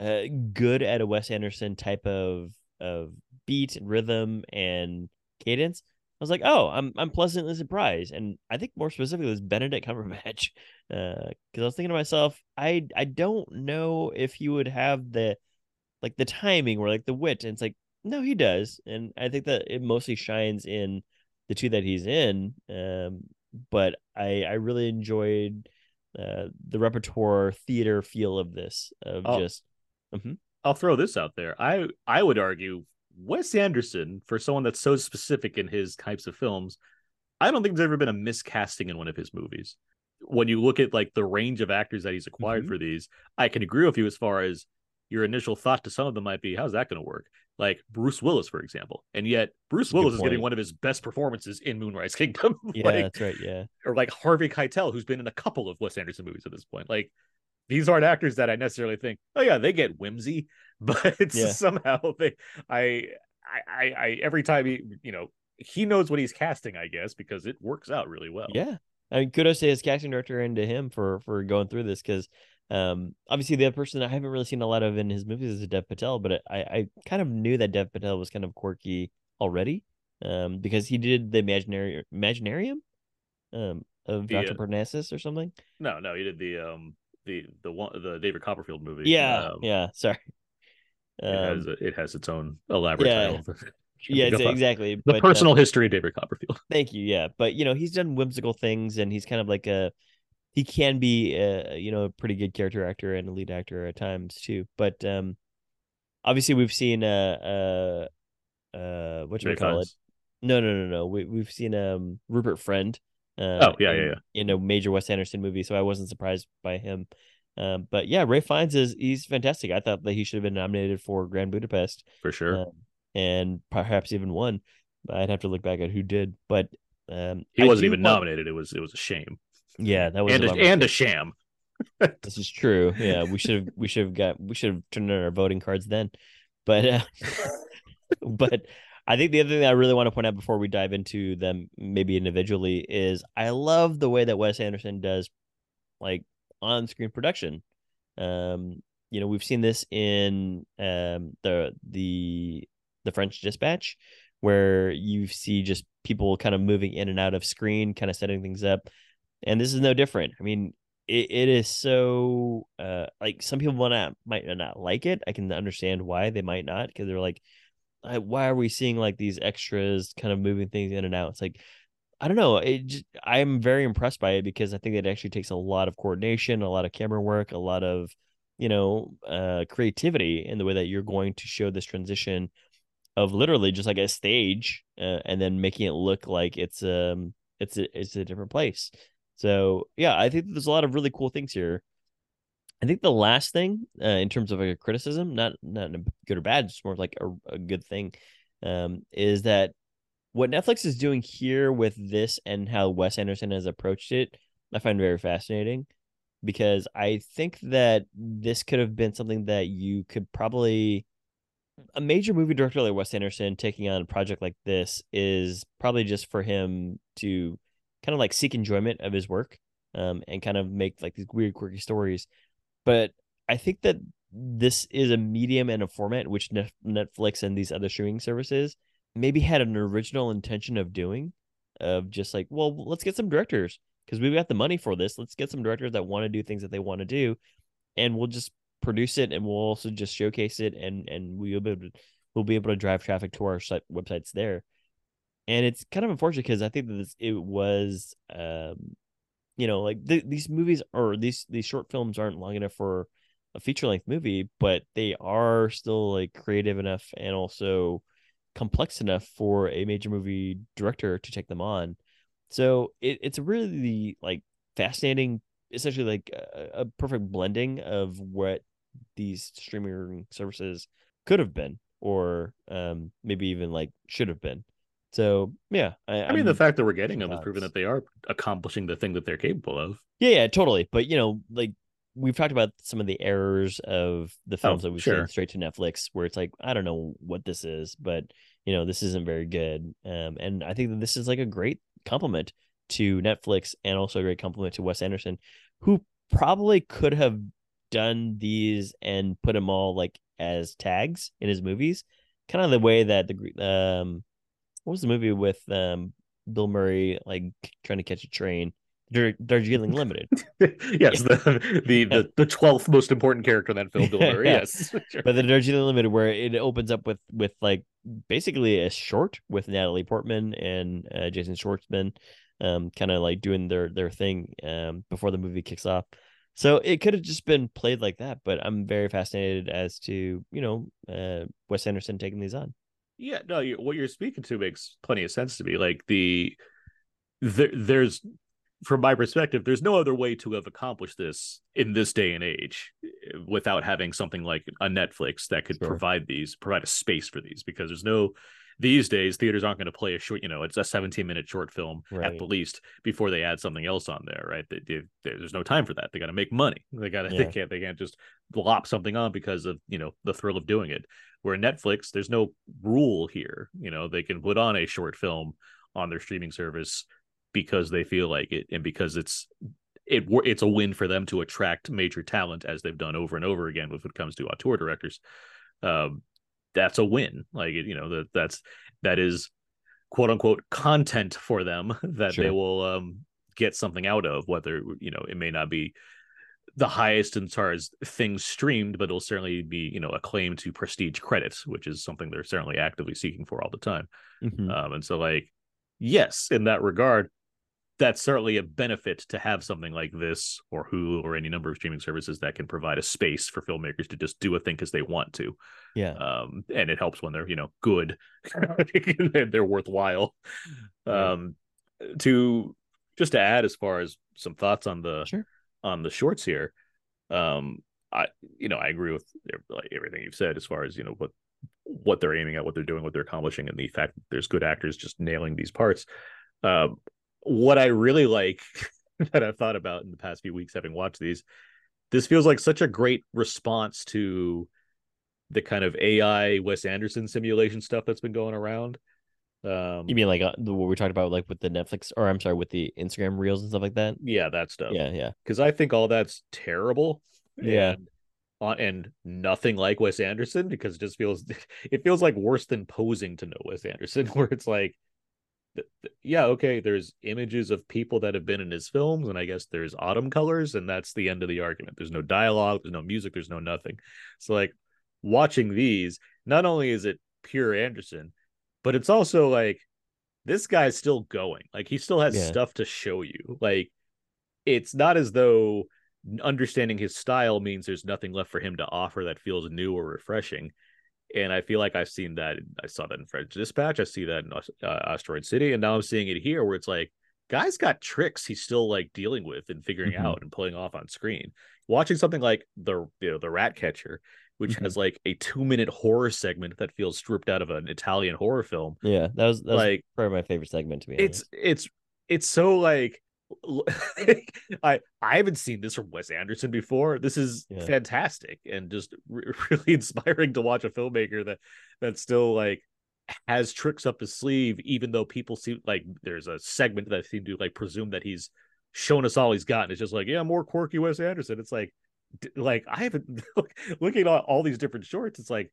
uh, good at a Wes Anderson type of of beat and rhythm and cadence, I was like, oh, I'm I'm pleasantly surprised, and I think more specifically was Benedict Cumberbatch, because uh, because I was thinking to myself, I I don't know if he would have the like the timing or like the wit, and it's like no, he does, and I think that it mostly shines in the two that he's in. Um, but I I really enjoyed uh, the repertoire theater feel of this of Oh. just Mhm. I'll throw this out there. I I would argue Wes Anderson, for someone that's so specific in his types of films, I don't think there's ever been a miscasting in one of his movies. When you look at like the range of actors that he's acquired Mhm. for these, I can agree with you as far as your initial thought to some of them might be, how's that going to work? Like Bruce Willis, for example. And yet Bruce That's Willis is getting one of his best performances in Moonrise Kingdom. yeah, like, that's right, yeah. or like Harvey Keitel, who's been in a couple of Wes Anderson movies at this point. Like these aren't actors that I necessarily think, oh yeah, they get whimsy, but it's Yeah. somehow they I I I, every time he you know he knows what he's casting, I guess, because it works out really well. Yeah. I mean, kudos to his casting director and to him for for going through this because um obviously the other person I haven't really seen a lot of in his movies is Dev Patel, but I I kind of knew that Dev Patel was kind of quirky already um because he did the imaginary imaginarium um of The, Dr. uh, Parnassus or something. No, no, he did the um the the one the David Copperfield movie. Yeah, Um, yeah, sorry. It has Um, it has its own elaborate yeah. title. yeah, exactly. The but, uh, personal history of David Copperfield. Thank you. Yeah, but you know he's done whimsical things, and he's kind of like a he can be a you know a pretty good character actor and a lead actor at times too. But um, obviously we've seen uh uh uh what you Ray call it? No, no, no, no. We we've seen um Rupert Friend. Uh, Oh, yeah, yeah, in, yeah. In a major Wes Anderson movie, so I wasn't surprised by him. Um, but yeah, Ralph Fiennes is he's fantastic. I thought that he should have been nominated for Grand Budapest for sure. um, and perhaps even won. I'd have to look back at who did, but um, he I wasn't even want- nominated. It was it was a shame Yeah, that was and a a, and a sham. this is true. Yeah, we should have we should have got we should have turned in our voting cards then, but uh, but I think the other thing I really want to point out before we dive into them maybe individually is I love the way that Wes Anderson does like on screen production. Um, you know, we've seen this in um the the the French Dispatch where you see just people kind of moving in and out of screen, kind of setting things up. And this is no different. I mean, it, it is so uh like some people want to might not like it. I can understand why they might not because they're like, "Uh, why are we seeing like these extras kind of moving things in and out? It's like I don't know. Just, I'm very impressed by it because I think it actually takes a lot of coordination, a lot of camera work, a lot of you know uh creativity in the way that you're going to show this transition of literally just like a stage uh, and then making it look like it's um it's a, it's a different place. So yeah, I think there's a lot of really cool things here. I think the last thing uh, in terms of a criticism, not not good or bad, just more like a, a good thing, um, is that what Netflix is doing here with this and how Wes Anderson has approached it, I find very fascinating because I think that this could have been something that you could probably a major movie director like Wes Anderson taking on a project like this is probably just for him to kind of like seek enjoyment of his work um, and kind of make like these weird quirky stories but i think that this is a medium and a format which netflix and these other streaming services maybe had an original intention of doing of just like well let's get some directors because we've got the money for this. Let's get some directors that want to do things that they want to do and we'll just produce it and we'll also just showcase it and and we'll be able to, we'll be able to drive traffic to our site websites there. And it's kind of unfortunate because i think that this it was um you know like th- these movies or these these short films aren't long enough for a feature length movie but they are still like creative enough and also complex enough for a major movie director to take them on. So it, it's a really like fascinating essentially like a, a perfect blending of what these streaming services could have been or um maybe even like should have been so yeah i, I mean, the fact that we're getting them is proving that they are accomplishing the thing that they're capable of. Yeah, yeah, totally. But you know, like we've talked about some of the errors of the films that we've sure. seen straight to Netflix, where it's like I don't know what this is, but you know, this isn't very good. Um, and I think that this is like a great compliment to Netflix and also a great compliment to Wes Anderson, who probably could have done these and put them all like as tags in his movies, kind of the way that the um, what was the movie with um Bill Murray like trying to catch a train, Dar- Darjeeling Limited. yes, the the the the twelfth most important character in that film, Bill Murray. Yeah. Yes, Sure. but the Darjeeling Limited, where it opens up with with like basically a short with Natalie Portman and uh, Jason Schwartzman, um, kind of like doing their their thing um before the movie kicks off. So it could have just been played like that, but I'm very fascinated as to you know uh, Wes Anderson taking these on. Yeah, no, you, what you're speaking to makes plenty of sense to me. Like the there, there's from my perspective, there's no other way to have accomplished this in this day and age without having something like a Netflix that could Sure. provide these, provide a space for these. Because there's no these days theaters aren't going to play a short, you know, it's a 17 minute short film at the least before they add something else on there, right? They, they, there's no time for that. They got to make money. They got to Yeah. they can't they can't just lop something on because of you know the thrill of doing it. Where Netflix, there's no rule here. You know, they can put on a short film on their streaming service because they feel like it and because it's it it's a win for them to attract major talent as they've done over and over again with it comes to auteur directors. Um, that's a win. Like you know that that's that is quote unquote content for them that they will um get something out of. Whether you know it may not be the highest as far as things streamed, but it'll certainly be you know a claim to prestige credits, which is something they're certainly actively seeking for all the time. Mhm. Um, and so, like, yes, in that regard, that's certainly a benefit to have something like this or Hulu or any number of streaming services that can provide a space for filmmakers to just do a thing because they want to. Yeah, Um, and it helps when they're, you know, good and they're worthwhile. Um, to just to add as far as some thoughts on the Sure. on the shorts here. Um, I you know I agree with everything you've said as far as you know what what they're aiming at, what they're doing, what they're accomplishing, and the fact that there's good actors just nailing these parts. Um, what I really like that I've thought about in the past few weeks, having watched these, this feels like such a great response to the kind of AI Wes Anderson simulation stuff that's been going around. Um, you mean like uh, the, what we talked about, like with the Netflix, or I'm sorry, with the Instagram reels and stuff like that? yeah, that stuff. Yeah, yeah, because I think all that's terrible. Yeah. And, uh, and nothing like Wes Anderson because it just feels it feels like worse than posing to know Wes Anderson, where it's like, yeah, okay, there's images of people that have been in his films, and I guess there's autumn colors, and that's the end of the argument. There's no dialogue, there's no music, there's no nothing. So like watching these, not only is it pure Anderson, but it's also like this guy's still going. Like he still has Yeah. stuff to show you. Like it's not as though understanding his style means there's nothing left for him to offer that feels new or refreshing. And I feel like I've seen that. I saw that in French Dispatch. I see that in uh, Asteroid City, and now I'm seeing it here, where it's like, guy's got tricks he's still like dealing with and figuring Mhm. out and pulling off on screen. Watching something like the you know the Rat Catcher, which Mhm. has like a two minute horror segment that feels stripped out of an Italian horror film. yeah. That was that was like probably my favorite segment to me. it's honest. it's it's so like I I haven't seen this from Wes Anderson before. This is Yeah. fantastic and just re- really inspiring to watch a filmmaker that that still like has tricks up his sleeve, even though people seem like there's a segment that seem to like presume that he's shown us all he's gotten. it's just like, yeah, more quirky Wes Anderson. It's like, d- like I haven't looking at all these different shorts. It's like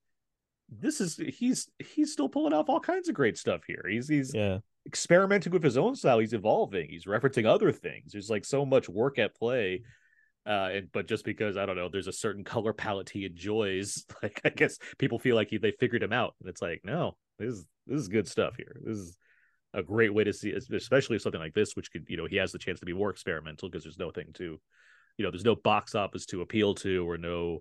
this is he's he's still pulling off all kinds of great stuff here. He's he's Yeah, experimenting with his own style. He's evolving. He's referencing other things. There's like so much work at play. Uh, and but just because I don't know, there's a certain color palette he enjoys. Like I guess people feel like he, they figured him out, and it's like no, this is this is good stuff here. This is a great way to see, especially something like this, which could you know he has the chance to be more experimental because there's nothing to, you know, there's no box office to appeal to or no,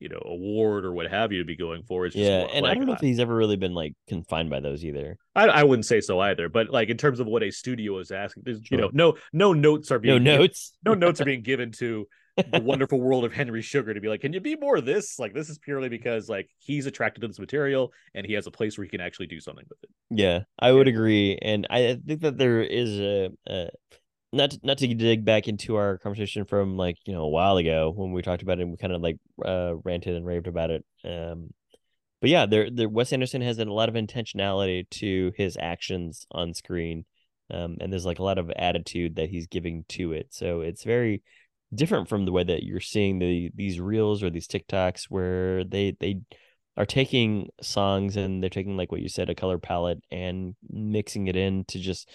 you know, award or what have you to be going for. It's just yeah, and I don't know if he's ever really been like confined by those either. I, I wouldn't say so either, but like in terms of what a studio is asking, there's you know no no notes are No being given- notes. no notes are being given to the wonderful world of Henry Sugar to be like, can you be more of this? Like this is purely because like he's attracted to this material and he has a place where he can actually do something with it. Yeah, I would agree, and I think that there is a, a not to, not to dig back into our conversation from like you know a while ago when we talked about it, and we kind of like uh, ranted and raved about it. Um, but yeah, there, there Wes Anderson has a lot of intentionality to his actions on screen, um, and there's like a lot of attitude that he's giving to it. So it's very different from the way that you're seeing the these reels or these TikToks where they they are taking songs and they're taking like what you said a color palette and mixing it in to just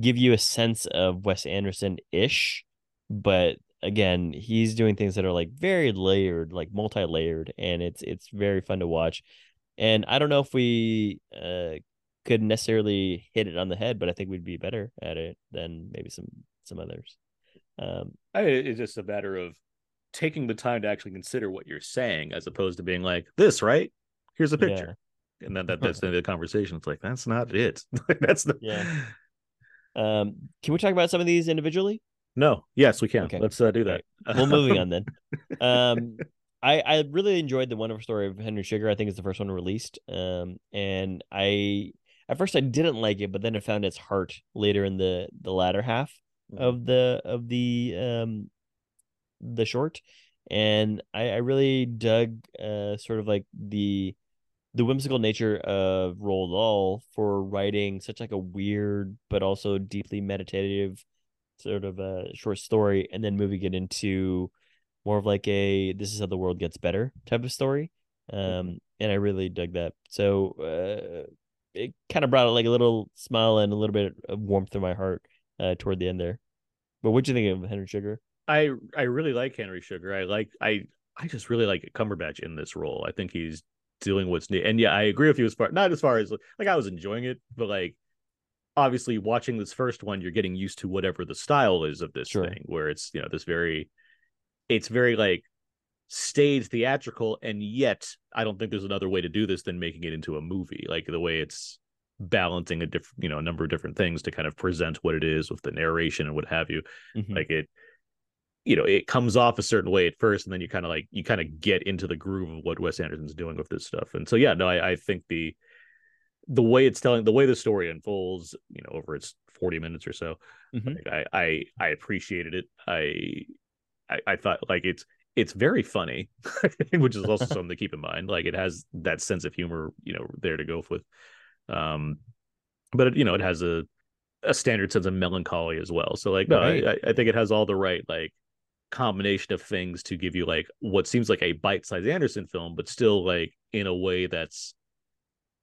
give you a sense of Wes Anderson ish, but again, he's doing things that are like very layered, like multi-layered, and it's it's very fun to watch. And I don't know if we uh, could necessarily hit it on the head, but I think we'd be better at it than maybe some some others. Um, I, it's just a matter of taking the time to actually consider what you're saying, as opposed to being like, "This, right? Here's a picture," and then that, that's the end of the conversation. It's like that's not it. that's not. Yeah. Um, can we talk about some of these individually? No. Yes, we can. Okay. Let's uh, do that. Well, moving on then. Um, I I really enjoyed the wonderful story of Henry Sugar. I think it's the first one released. Um, and I at first I didn't like it, but then I found its heart later in the the latter half Mhm. of the of the um the short, and I I really dug uh sort of like the the whimsical nature of Roald Dahl for writing such like a weird but also deeply meditative sort of a short story and then moving it into more of like a this is how the world gets better type of story um and i really dug that so uh it kind of brought like a little smile and a little bit of warmth in my heart uh toward the end there but what do you think of henry sugar I I really like Henry Sugar. I like I I just really like Cumberbatch in this role. I think he's doing what's new. And yeah, I agree with you as far not as far as like I was enjoying it, but like obviously watching this first one, you're getting used to whatever the style is of this Sure. thing, where it's you know this very, it's very like staged theatrical, and yet I don't think there's another way to do this than making it into a movie. Like the way it's balancing a different you know a number of different things to kind of present what it is with the narration and what have you Mhm. like it you know it comes off a certain way at first and then you kind of like you kind of get into the groove of what wes anderson's doing with this stuff and so yeah no i, I think the the way it's telling the way the story unfolds you know over its 40 minutes or so Mhm. like, I, I i appreciated it I, I i thought like it's it's very funny which is also something to keep in mind like it has that sense of humor you know there to go with um but it, you know it has a a standard sense of melancholy as well so like no Right. I, I think it has all the right like combination of things to give you like what seems like a bite-sized Anderson film, but still like in a way that's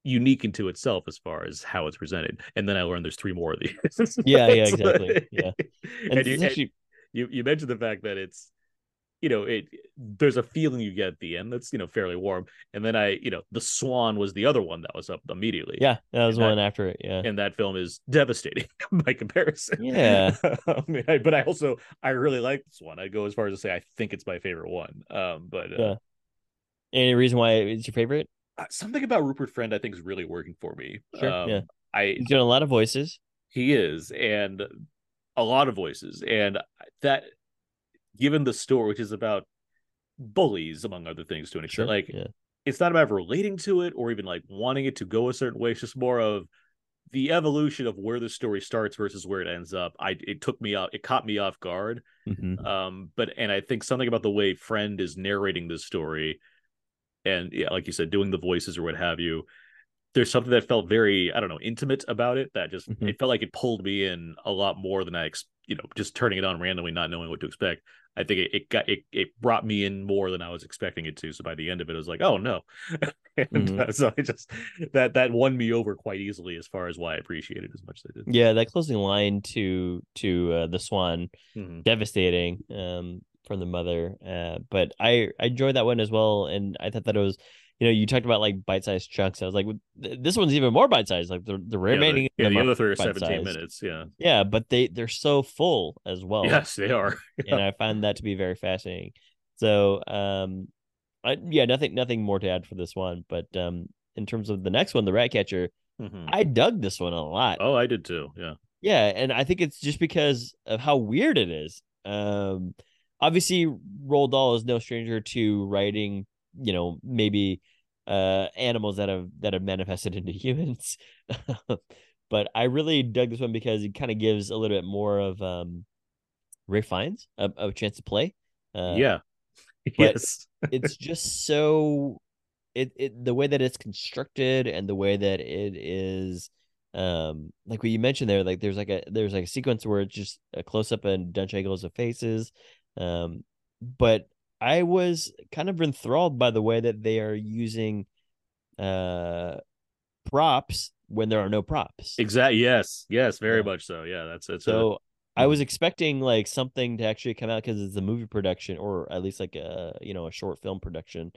unique into itself as far as how it's presented. And then I learned there's three more of these. Yeah, yeah, exactly. Yeah. And, and you, actually you you mentioned the fact that it's you know it there's a feeling you get at the end that's you know fairly warm and then i you know the swan was the other one that was up immediately yeah that was and that- one after it yeah and that film is devastating by comparison. Yeah. I mean, I- but I also I really like this one. I go as far as to say I think it's my favorite one. Um, but uh, Yeah. any reason why it's your favorite uh, something about Rupert Friend I think is really working for me. Sure, Um, yeah. I he's doing a lot of voices he is and a lot of voices and that given the story which is about bullies among other things to an sure extent like yeah it's not about relating to it or even like wanting it to go a certain way. It's just more of the evolution of where the story starts versus where it ends up. I it took me off, it caught me off guard. Mhm. Um, but and I think something about the way Friend is narrating this story, and yeah, like you said, doing the voices or what have you. There's something that felt very, I don't know, intimate about it. That just Mhm. it felt like it pulled me in a lot more than I, ex- you know, just turning it on randomly, not knowing what to expect. I think it, it got it it brought me in more than I was expecting it to. So by the end of it, I was like, oh no. and Mhm. uh, so I just that that won me over quite easily as far as why I appreciate it as much as I did. yeah that closing line to to uh, the swan Mhm. devastating um from the mother uh but i i enjoyed that one as well and i thought that it was you know you talked about like bite-sized chunks i was like this one's even more bite-sized like the, the remaining the, yeah, the other three are 17 minutes. Yeah. yeah but they they're so full as well Yes, they are. and i find that to be very fascinating so um I, yeah nothing nothing more to add for this one but um in terms of the next one the rat catcher Mhm. i dug this one a lot Oh, I did too. Yeah. yeah, and I think it's just because of how weird it is. Um, obviously, Roald Dahl is no stranger to writing, you know, maybe uh animals that have that have manifested into humans. but I really dug this one because it kind of gives a little bit more of um Ralph Fiennes a, a chance to play. Uh, yeah. yes. it's just so it, it the way that it's constructed and the way that it is um like what you mentioned there like there's like a there's like a sequence where it's just a close up and Dutch angles of faces Um, but I was kind of enthralled by the way that they are using uh props when there are no props. Exactly. Yes. Yes. Very Yeah. much so. Yeah. That's that's So I Mhm. was expecting like something to actually come out because it's a movie production or at least like a you know a short film production.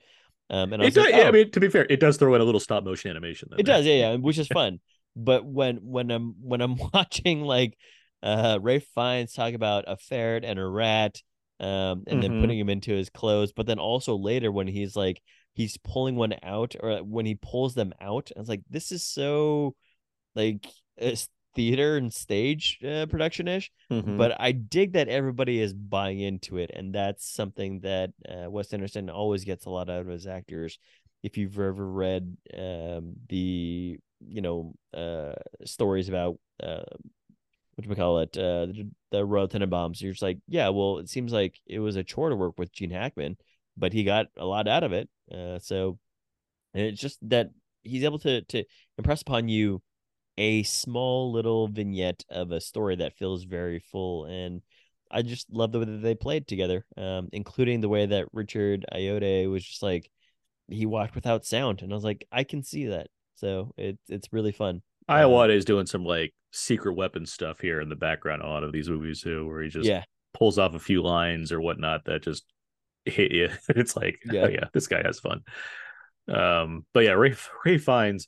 Um, and I It was does, like, yeah, I "Oh, mean, to be fair, it does throw in a little stop motion animation. in it does, yeah, yeah, which is fun. But when when I'm when I'm watching like uh Ralph Fiennes talk about a ferret and a rat, um, and then Mhm. putting him into his clothes, but then also later when he's like he's pulling one out or when he pulls them out, I was like, this is so like it's theater and stage uh, production ish. Mhm. But I dig that everybody is buying into it, and that's something that uh, Wes Anderson always gets a lot out of his actors. If you've ever read um, the you know uh, stories about uh, what we call it uh, the, the Royal Tenenbaums, you're just like, yeah, well, it seems like it was a chore to work with Gene Hackman, but he got a lot out of it. Uh, so and it's just that he's able to to impress upon you a small little vignette of a story that feels very full and I just love the way that they played together, um, including the way that Richard Ayoade was just like he walked without sound, and I was like, I can see that. So it it's really fun. Uh, Ayoade is doing some like secret weapon stuff here in the background a lot of these movies too, where he just yeah, pulls off a few lines or whatnot that just hit you. It's like, Yeah. oh yeah, this guy has fun. Um, but yeah, Ray Ralph Fiennes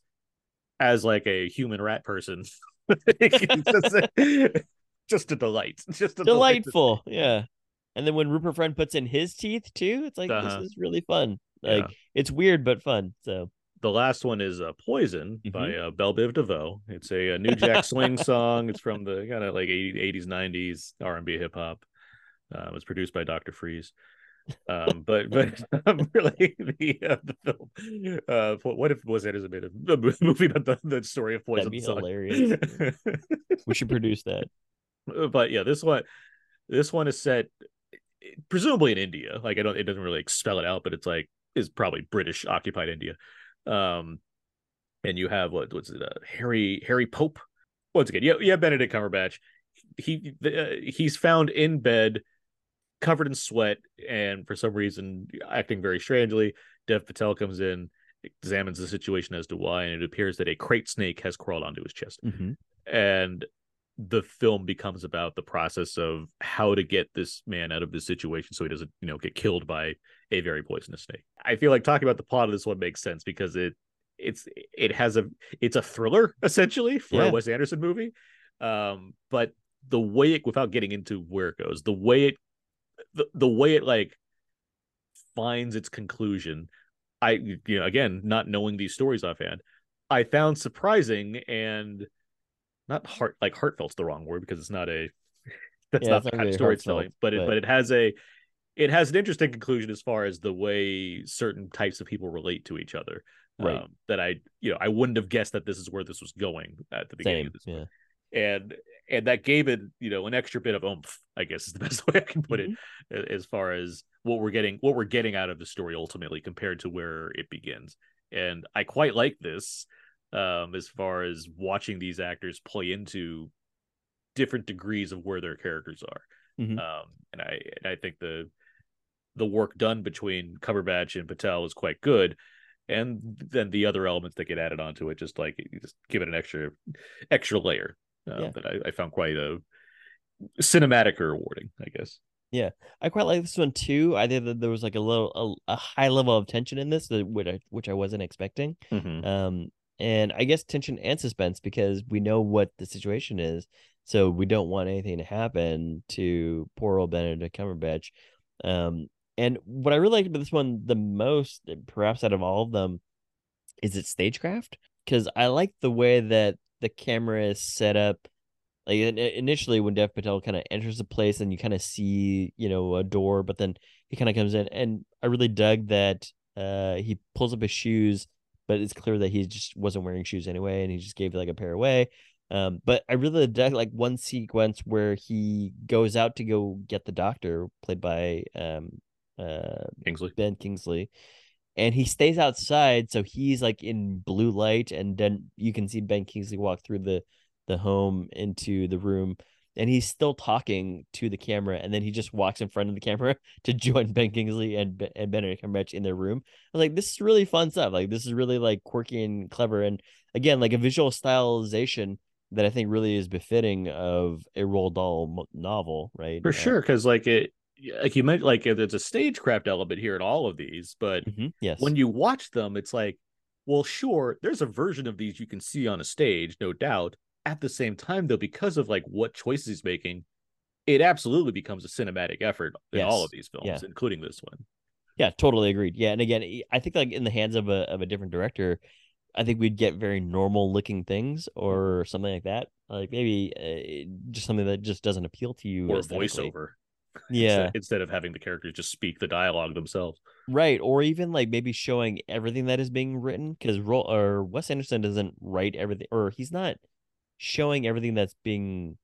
as like a human rat person, just, just a delight, just a delight. delightful. Yeah, and then when Rupert Friend puts in his teeth too, it's like Uh-huh. this is really fun. Yeah. Like it's weird but fun. So The last one is uh, "Poison" by Mm-hmm. uh, Belle Biv DeVoe. It's a, a New Jack Swing song. It's from the kind of like 80s, 90s R and B hip hop. Uh, it was produced by Dr. Freeze. Um, but but um, really the uh, the film. Uh, what- if was it as a bit of a movie about the, the story of poison? That'd be song? hilarious. we should produce that. but yeah, this one this one is set presumably in India. Like I don't it doesn't really spell it out, but it's like is probably British occupied India. Um and you have what what's it uh, Harry Harry Pope. Once again, yeah, yeah, Benedict Cumberbatch. He uh, he's found in bed covered in sweat and for some reason acting very strangely. Dev Patel comes in, examines the situation as to why, and it appears that a krait snake has crawled onto his chest Mm-hmm. and the film becomes about the process of how to get this man out of this situation so he doesn't you know get killed by a very poisonous snake i feel like talking about the plot of this one makes sense because it it's it has a it's a thriller essentially for Yeah. a wes anderson movie um but the way it without getting into where it goes the way it the, the way it like finds its conclusion i you know again not knowing these stories offhand i found surprising and not heart like heartfelt's the wrong word because it's not a that's Yeah, not the kind of storytelling but it but- but it has a it has an interesting conclusion as far as the way certain types of people relate to each other Right. um, that i you know i wouldn't have guessed that this is where this was going at the beginning Same. of this Yeah. and and that gave it you know an extra bit of oomph i guess is the best way i can put Mhm. it as far as what we're getting what we're getting out of the story ultimately compared to where it begins and i quite like this um as far as watching these actors play into different degrees of where their characters are Mhm. um and i i think the the work done between Cumberbatch and Patel is quite good and then the other elements that get added onto it just like you just give it an extra extra layer uh, Yeah. that I, I found quite a cinematic or rewarding i guess Yeah, I quite like this one too. I think that there was like a little a, a high level of tension in this that which I, which I wasn't expecting. Mhm. Um, and I guess tension and suspense because we know what the situation is, so we don't want anything to happen to poor old Benedict Cumberbatch. Um, and what I really liked about this one the most, perhaps out of all of them, is its stagecraft because I like the way that the camera is set up. Like initially, when Dev Patel kind of enters the place, and you kind of see, you know, a door, but then he kind of comes in, and I really dug that. Uh, he pulls up his shoes, but it's clear that he just wasn't wearing shoes anyway, and he just gave like a pair away. Um, but I really like one sequence where he goes out to go get the doctor, played by um, uh, Kingsley. Ben Kingsley, and he stays outside, so he's like in blue light, and then you can see Ben Kingsley walk through the the home into the room, and he's still talking to the camera, and then he just walks in front of the camera to join Ben Kingsley and and Benedict Cumberbatch in their room. I was like, this is really fun stuff. Like this is really like quirky and clever, and again, like a visual stylization that I think really is befitting of a Roald Dahl novel, right? For Uh, sure, because like it, like you meant, like there's a stagecraft element here in all of these, but mhm, Yes. when you watch them, it's like, well, sure, there's a version of these you can see on a stage, no doubt. At the same time, though, because of like what choices he's making, it absolutely becomes a cinematic effort in all of these films, Yeah. including this one. Yeah, totally agreed. Yeah, and again, I think like in the hands of a of a different director, I think we'd get very normal looking things or something like that. Like maybe uh, just something that just doesn't appeal to you Or voiceover. Yeah, Instead, instead of having the characters just speak the dialogue themselves. right. Or even like maybe showing everything that is being written because Ro- or Wes Anderson doesn't write everything, or he's not showing everything that's being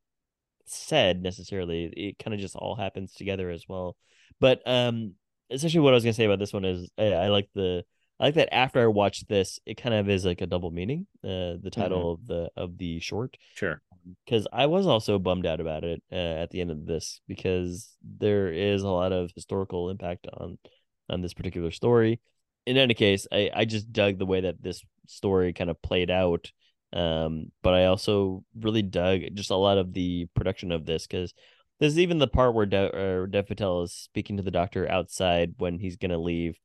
said necessarily. It kind of just all happens together as well. But um, essentially, what I was gonna say about this one is I, I like the I like that after I watched this, it kind of is like a double meaning. Uh, the title of the of the short Sure. because I was also bummed out about it uh, at the end of this because there is a lot of historical impact on on this particular story. In any case, I I just dug the way that this story kind of played out. Um, but I also really dug just a lot of the production of this because there's even the part where De- Dev Patel is speaking to the doctor outside when he's gonna leave,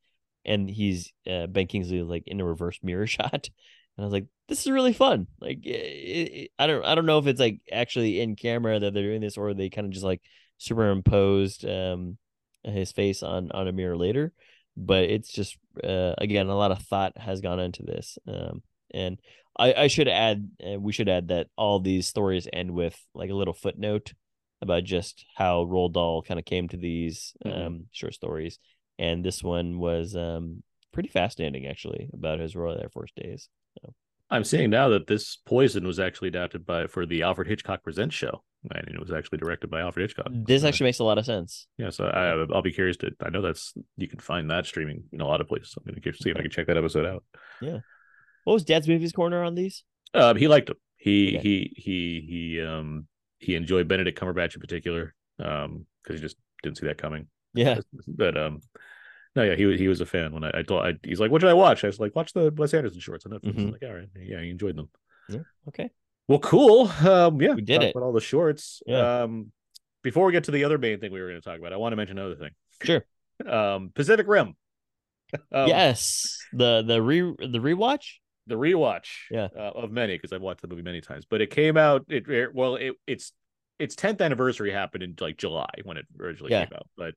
and he's uh, Ben Kingsley like in a reverse mirror shot. And I was like, this is really fun. Like, it, it, I don't, I don't know if it's like actually in camera that they're doing this, or they kind of just like superimposed um his face on on a mirror later. But it's just, uh, again, a lot of thought has gone into this. Um, and I, I should add, uh, we should add that all these stories end with like a little footnote about just how Roald Dahl kind of came to these Mhm. um short stories. And this one was um pretty fascinating actually about his Royal Air Force days. I'm seeing now that this Poison was actually adapted by for the Alfred Hitchcock Presents show, and it was actually directed by Alfred Hitchcock. This So, actually makes a lot of sense. yeah. So I, I'll be curious to. I know that's you can find that streaming in a lot of places. I'm going to see if I can check that episode out. What was Dad's Movies Corner on these? Um, he liked them. He Okay. he he he um he enjoyed Benedict Cumberbatch in particular. Um, because he just didn't see that coming. Yeah. But um, no, yeah, he was he was a fan when I, I told. I, he's like, "What should I watch?" I was like, "Watch the Wes Anderson shorts on Netflix." Mhm. I'm like, "All right, yeah, he enjoyed them." Okay. Well, cool. Um, yeah, We did it. About all the shorts. Yeah. Um, before we get to the other main thing we were going to talk about, I want to mention another thing. Sure. Um, Pacific Rim. Um, yes. The the re the rewatch? The rewatch Yeah. uh, of many because I've watched the movie many times. But it came out. It, it well, it its its tenth anniversary happened in like July when it originally Yeah. came out. But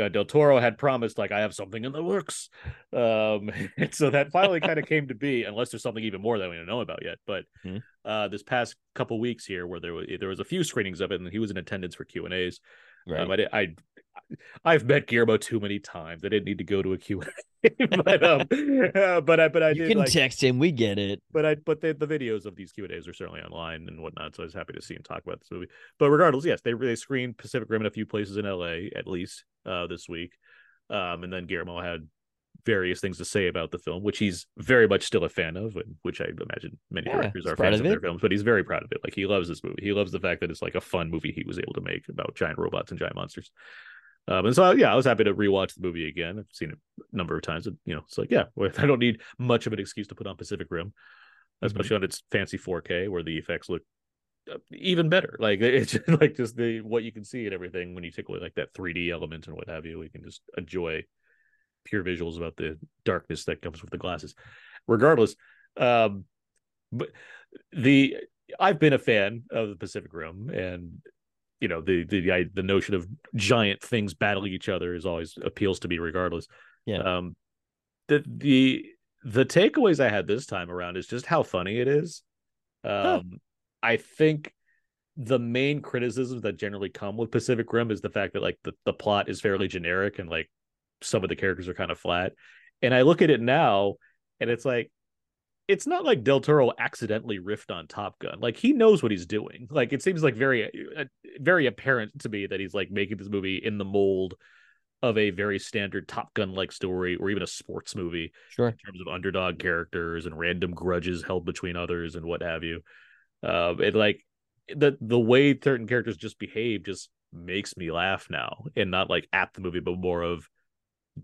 uh, Del Toro had promised like I have something in the works, um, and so that finally kind of came to be. Unless there's something even more that we don't know about yet. But Mhm. uh, this past couple weeks here, where there was there was a few screenings of it, and he was in attendance for Q and A's. Right. Um, I, I I've met Guillermo too many times. I didn't need to go to a Q and A, but um, uh, but I but I you did can like text him. We get it. but I but the, the videos of these Q and A's are certainly online and whatnot. So I was happy to see him talk about this movie. But regardless, yes, they they screened Pacific Rim in a few places in L.A. at least uh, this week, um, and then Guillermo had various things to say about the film, which he's very much still a fan of, and which I imagine many Yeah, directors are fans of of their films. But he's very proud of it. Like he loves this movie. He loves the fact that it's like a fun movie he was able to make about giant robots and giant monsters. Um, and so yeah, I was happy to rewatch the movie again. I've seen it a number of times. And, you know, it's like yeah, I don't need much of an excuse to put on Pacific Rim, especially on its fancy 4K where the effects look uh, even better. Like it's just like just the what you can see and everything when you take away like that 3D element and what have you. We can just enjoy pure visuals about the darkness that comes with the glasses. Regardless, um, but the I've been a fan of the Pacific Rim and you know the the I, the notion of giant things battling each other is always appeals to me regardless. Yeah. Um, the the the takeaways I had this time around is just how funny it is. Um, Huh. I think the main criticisms that generally come with Pacific Rim is the fact that like the, the plot is fairly generic and like some of the characters are kind of flat. And I look at it now and it's like it's not like Del Toro accidentally riffed on Top Gun. Like he knows what he's doing. Like it seems like very uh, very apparent to me that he's like making this movie in the mold of a very standard Top Gun like story or even a sports movie Sure. in terms of underdog characters and random grudges held between others and what have you. Um, and like the the way certain characters just behave just makes me laugh now and not like at the movie but more of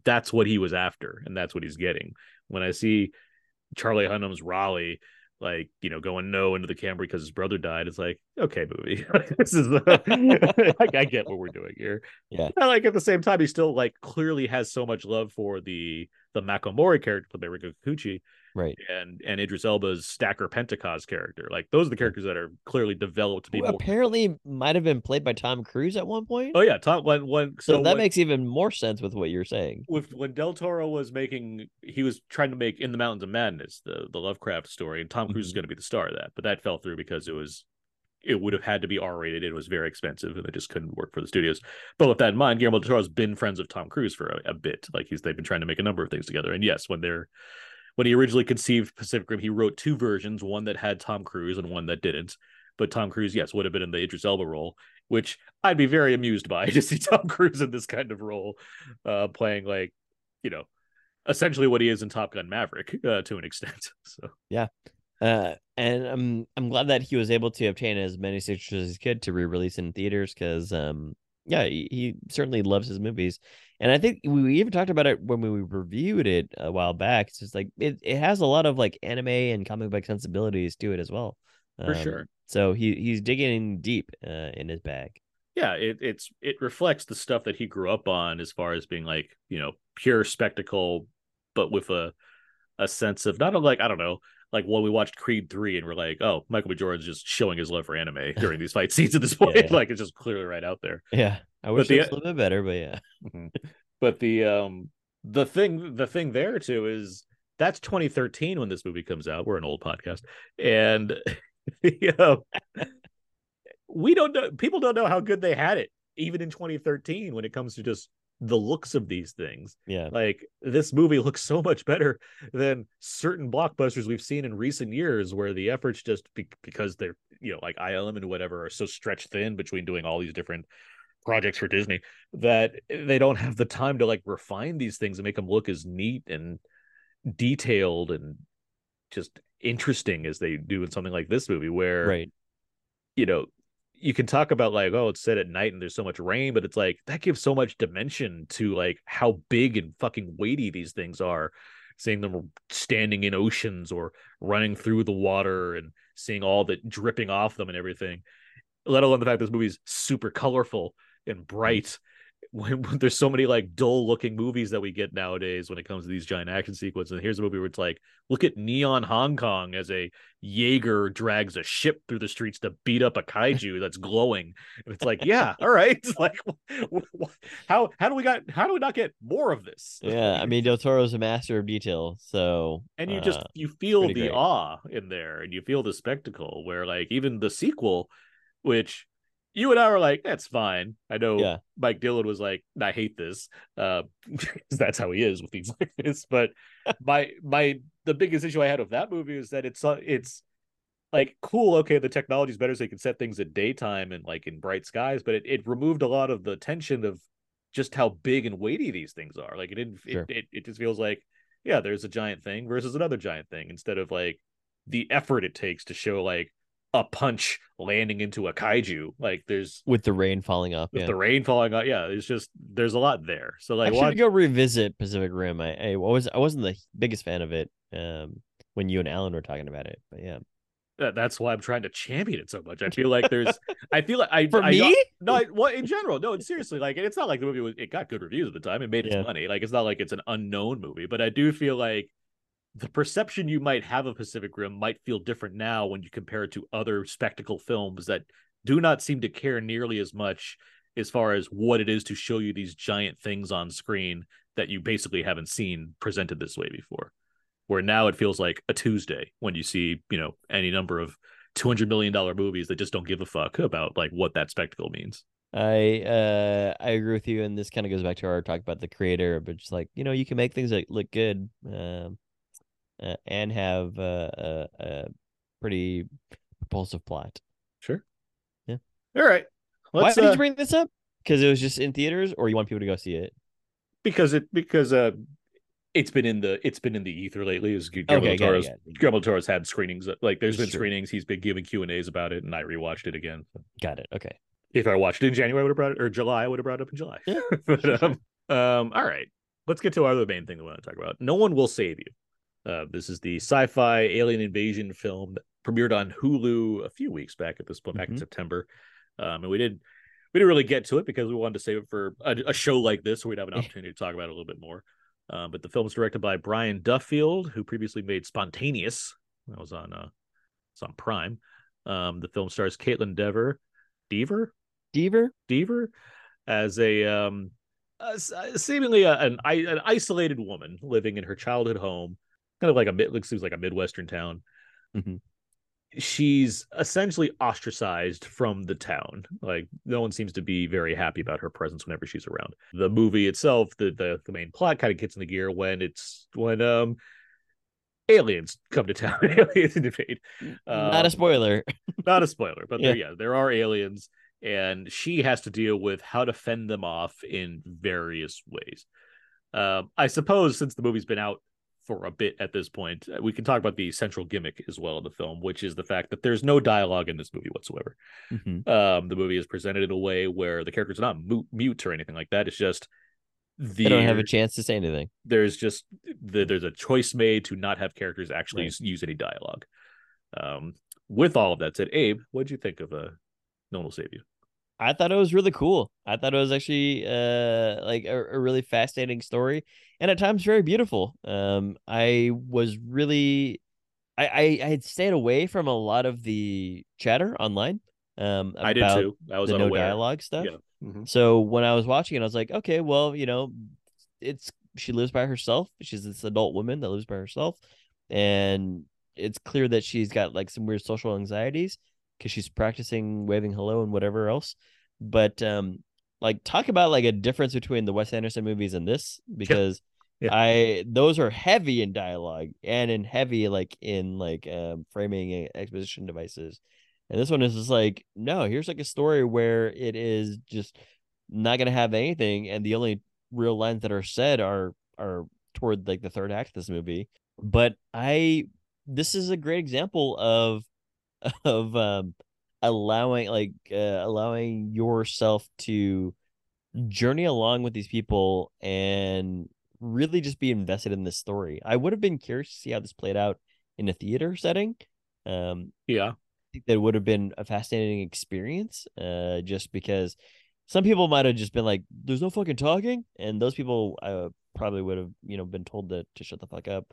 that's what he was after and that's what he's getting. When i see charlie hunnam's raleigh like you know going no into the camera because his brother died it's like okay movie. This is the I, I get what we're doing here. Yeah. But, like at the same time he still like clearly has so much love for the the Mako Mori character played by Rinko Kikuchi Right. and and Idris Elba's Stacker Pentecost character. Like those are the characters that are clearly developed to be more. apparently might have been played by Tom Cruise at one point. Oh yeah, Tom. When when so, so, that when, makes even more sense with what you're saying. with when Del Toro was making, he was trying to make In the Mountains of Madness, the the Lovecraft story, and Tom Cruise is Mhm. going to be the star of that, but that fell through because it was. It would have had to be R rated. It was very expensive, and it just couldn't work for the studios. But with that in mind, Guillermo del Toro's been friends of Tom Cruise for a, a bit. Like he's they've been trying to make a number of things together. And yes, when they're when he originally conceived Pacific Rim, he wrote two versions, one that had Tom Cruise and one that didn't. But Tom Cruise, yes, would have been in the Idris Elba role, which I'd be very amused by to see Tom Cruise in this kind of role, uh, playing like, you know, essentially what he is in Top Gun Maverick uh, to an extent. So yeah, Uh, and I'm I'm glad that he was able to obtain as many signatures as he could to re-release in theaters because um yeah he, he certainly loves his movies and I think we even talked about it when we reviewed it a while back. It's just like it, it has a lot of like anime and comic book sensibilities to it as well. For Um, sure. So he he's digging deep uh, in his bag. yeah, it, it's it reflects the stuff that he grew up on as far as being like you know pure spectacle, but with a a sense of not like I don't know like when we watched Creed three and we're like oh Michael B Jordan's just showing his love for anime during these fight scenes at this point Yeah, yeah. like it's just clearly right out there. Yeah, I wish the- it was a little bit better, but yeah, But the um the thing the thing there too is that's 2013 when this movie comes out. We're an old podcast, and you know, we don't know. People don't know how good they had it even in 2013 when it comes to just the looks of these things. yeah, Like this movie looks so much better than certain blockbusters we've seen in recent years, where the efforts just be- because they're you know like ILM and whatever are so stretched thin between doing all these different projects for Disney that they don't have the time to like refine these things and make them look as neat and detailed and just interesting as they do in something like this movie where right. you know you can talk about like oh it's set at night and there's so much rain but it's like that gives so much dimension to like how big and fucking weighty these things are. Seeing them standing in oceans or running through the water and seeing all the dripping off them and everything let alone the fact this movie's super colorful and mm. bright when, when there's so many like dull looking movies that we get nowadays when it comes to these giant action sequences and here's a movie where it's like look at neon hong kong as a jaeger drags a ship through the streets to beat up a kaiju that's glowing. And it's like yeah all right It's like how how do we got how do we not get more of this? Yeah, I mean Del Toro's a master of detail, so and you just uh, you feel the great. awe in there and you feel the spectacle where like even the sequel which you and I were like that's fine I know Yeah. Mike Dillon was like I hate this uh that's how he is with things like this but my my the biggest issue I had with that movie is that it's uh, it's like cool okay the technology's better so you can set things at daytime and like in bright skies but it, it removed a lot of the tension of just how big and weighty these things are like it didn't Sure. it, it, it just feels like yeah there's a giant thing versus another giant thing instead of like the effort it takes to show like a punch landing into a kaiju like there's with the rain falling off. with Yeah. the rain falling out yeah it's just there's a lot there so like I watch should go revisit Pacific Rim. I, I was I wasn't the biggest fan of it um when you and Alan were talking about it, but yeah. that's why I'm trying to champion it so much. I feel like there's, I feel like I For I, me? No, I, well, in general, no. Seriously, like it's not like the movie was. It got good reviews at the time. It made its Yeah. money. Like it's not like it's an unknown movie. But I do feel like the perception you might have of Pacific Rim might feel different now when you compare it to other spectacle films that do not seem to care nearly as much as far as what it is to show you these giant things on screen that you basically haven't seen presented this way before. Where now it feels like a Tuesday when you see, you know, any number of two hundred million dollar movies that just don't give a fuck about like what that spectacle means. I uh I agree with you, and this kind of goes back to our talk about the creator, but just like you know, you can make things that look good, um, uh, and have uh, a, a pretty propulsive plot. Sure. Yeah. All right. Why Let's did uh, you bring this up? Because it was just in theaters, or you want people to go see it? because it because uh it's been in the it's been in the ether lately. Is Guillermo Okay, del got it, got it. Guillermo Toro's had screenings like there's been Sure. screenings. He's been giving Q and A's about it, and I rewatched it again. Got it. Okay. If I watched it in January, I would have brought it or July, I would have brought it up in July. Yeah, but sure. um, um, all right, let's get to our other main thing we want to talk about. No one will save you. Uh, this is the sci-fi alien invasion film that premiered on Hulu a few weeks back at this point, back in Mhm. September. Um, and we did we didn't really get to it because we wanted to save it for a, a show like this, so we'd have an opportunity to talk about it a little bit more. Uh, but the film is directed by Brian Duffield, who previously made Spontaneous. That was on uh, it's on Prime. Um, the film stars Kaitlyn Dever, Dever, Deaver? Deaver as a um a, seemingly a, an an isolated woman living in her childhood home, kind of like a mid looks seems like a midwestern town. Mhm. She's essentially ostracized from the town. Like no one seems to be very happy about her presence whenever she's around. The movie itself, the the, the main plot kind of gets in the gear when it's when um aliens come to town. aliens invade. Not Um, a spoiler. not a spoiler, but Yeah. there, yeah, there are aliens, and she has to deal with how to fend them off in various ways. Um, I suppose since the movie's been out for a bit at this point, uh, we can talk about the central gimmick as well of the film, which is the fact that there's no dialogue in this movie whatsoever. Mhm. Um, the movie is presented in a way where the character's are not mute, mute or anything like that. It's just the They don't have a chance to say anything. there's just the, there's a choice made to not have characters actually Right. use any dialogue. Um, with all of that said, Abe, what'd you think of uh, No One Will Save You? I thought it was really cool. I thought it was actually uh like a, a really fascinating story and at times very beautiful. Um I was really I, I I had stayed away from a lot of the chatter online. Um I did too. I was the no dialogue stuff. Yeah. Mhm. So when I was watching it, I was like, okay, well, you know, it's she lives by herself. She's this adult woman that lives by herself, and it's clear that she's got like some weird social anxieties because she's practicing waving hello and whatever else. But um, like talk about like a difference between the Wes Anderson movies and this because Yeah. I those are heavy in dialogue and in heavy like in like um framing exposition devices. And this one is just like, no, here's like a story where it is just not gonna have anything, and the only real lines that are said are are toward like the third act of this movie. But I this is a great example of of um allowing like uh, allowing yourself to journey along with these people and really just be invested in this story. I would have been curious to see how this played out in a theater setting. Um, Yeah. I think that would have been a fascinating experience. Uh, just because some people might have just been like, "There's no fucking talking," and those people uh, probably would have, you know, been told to to shut the fuck up.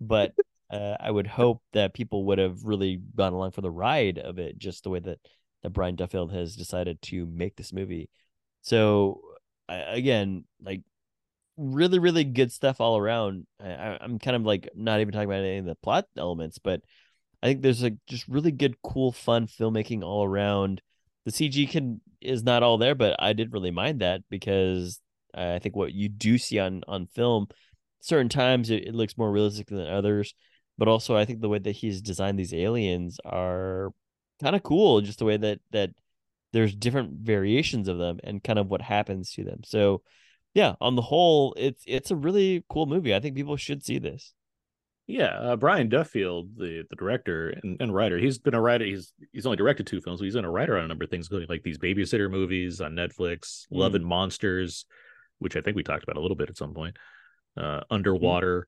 But uh, I would hope that people would have really gone along for the ride of it, just the way that that Brian Duffield has decided to make this movie. So I, again, like really, really good stuff all around. I, I'm kind of like not even talking about any of the plot elements, but I think there's like just really good, cool, fun filmmaking all around. The CG can is not all there, but I didn't really mind that because I think what you do see on on film, certain times it, it looks more realistic than others. But also, I think the way that he's designed these aliens are kind of cool. Just the way that that there's different variations of them and kind of what happens to them. So, yeah, on the whole, it's it's a really cool movie. I think people should see this. Yeah, uh, Brian Duffield, the the director and, and writer, he's been a writer. He's he's only directed two films, but he's been a writer on a number of things, including like these babysitter movies on Netflix, Love Mm. and Monsters, which I think we talked about a little bit at some point. Uh, Underwater,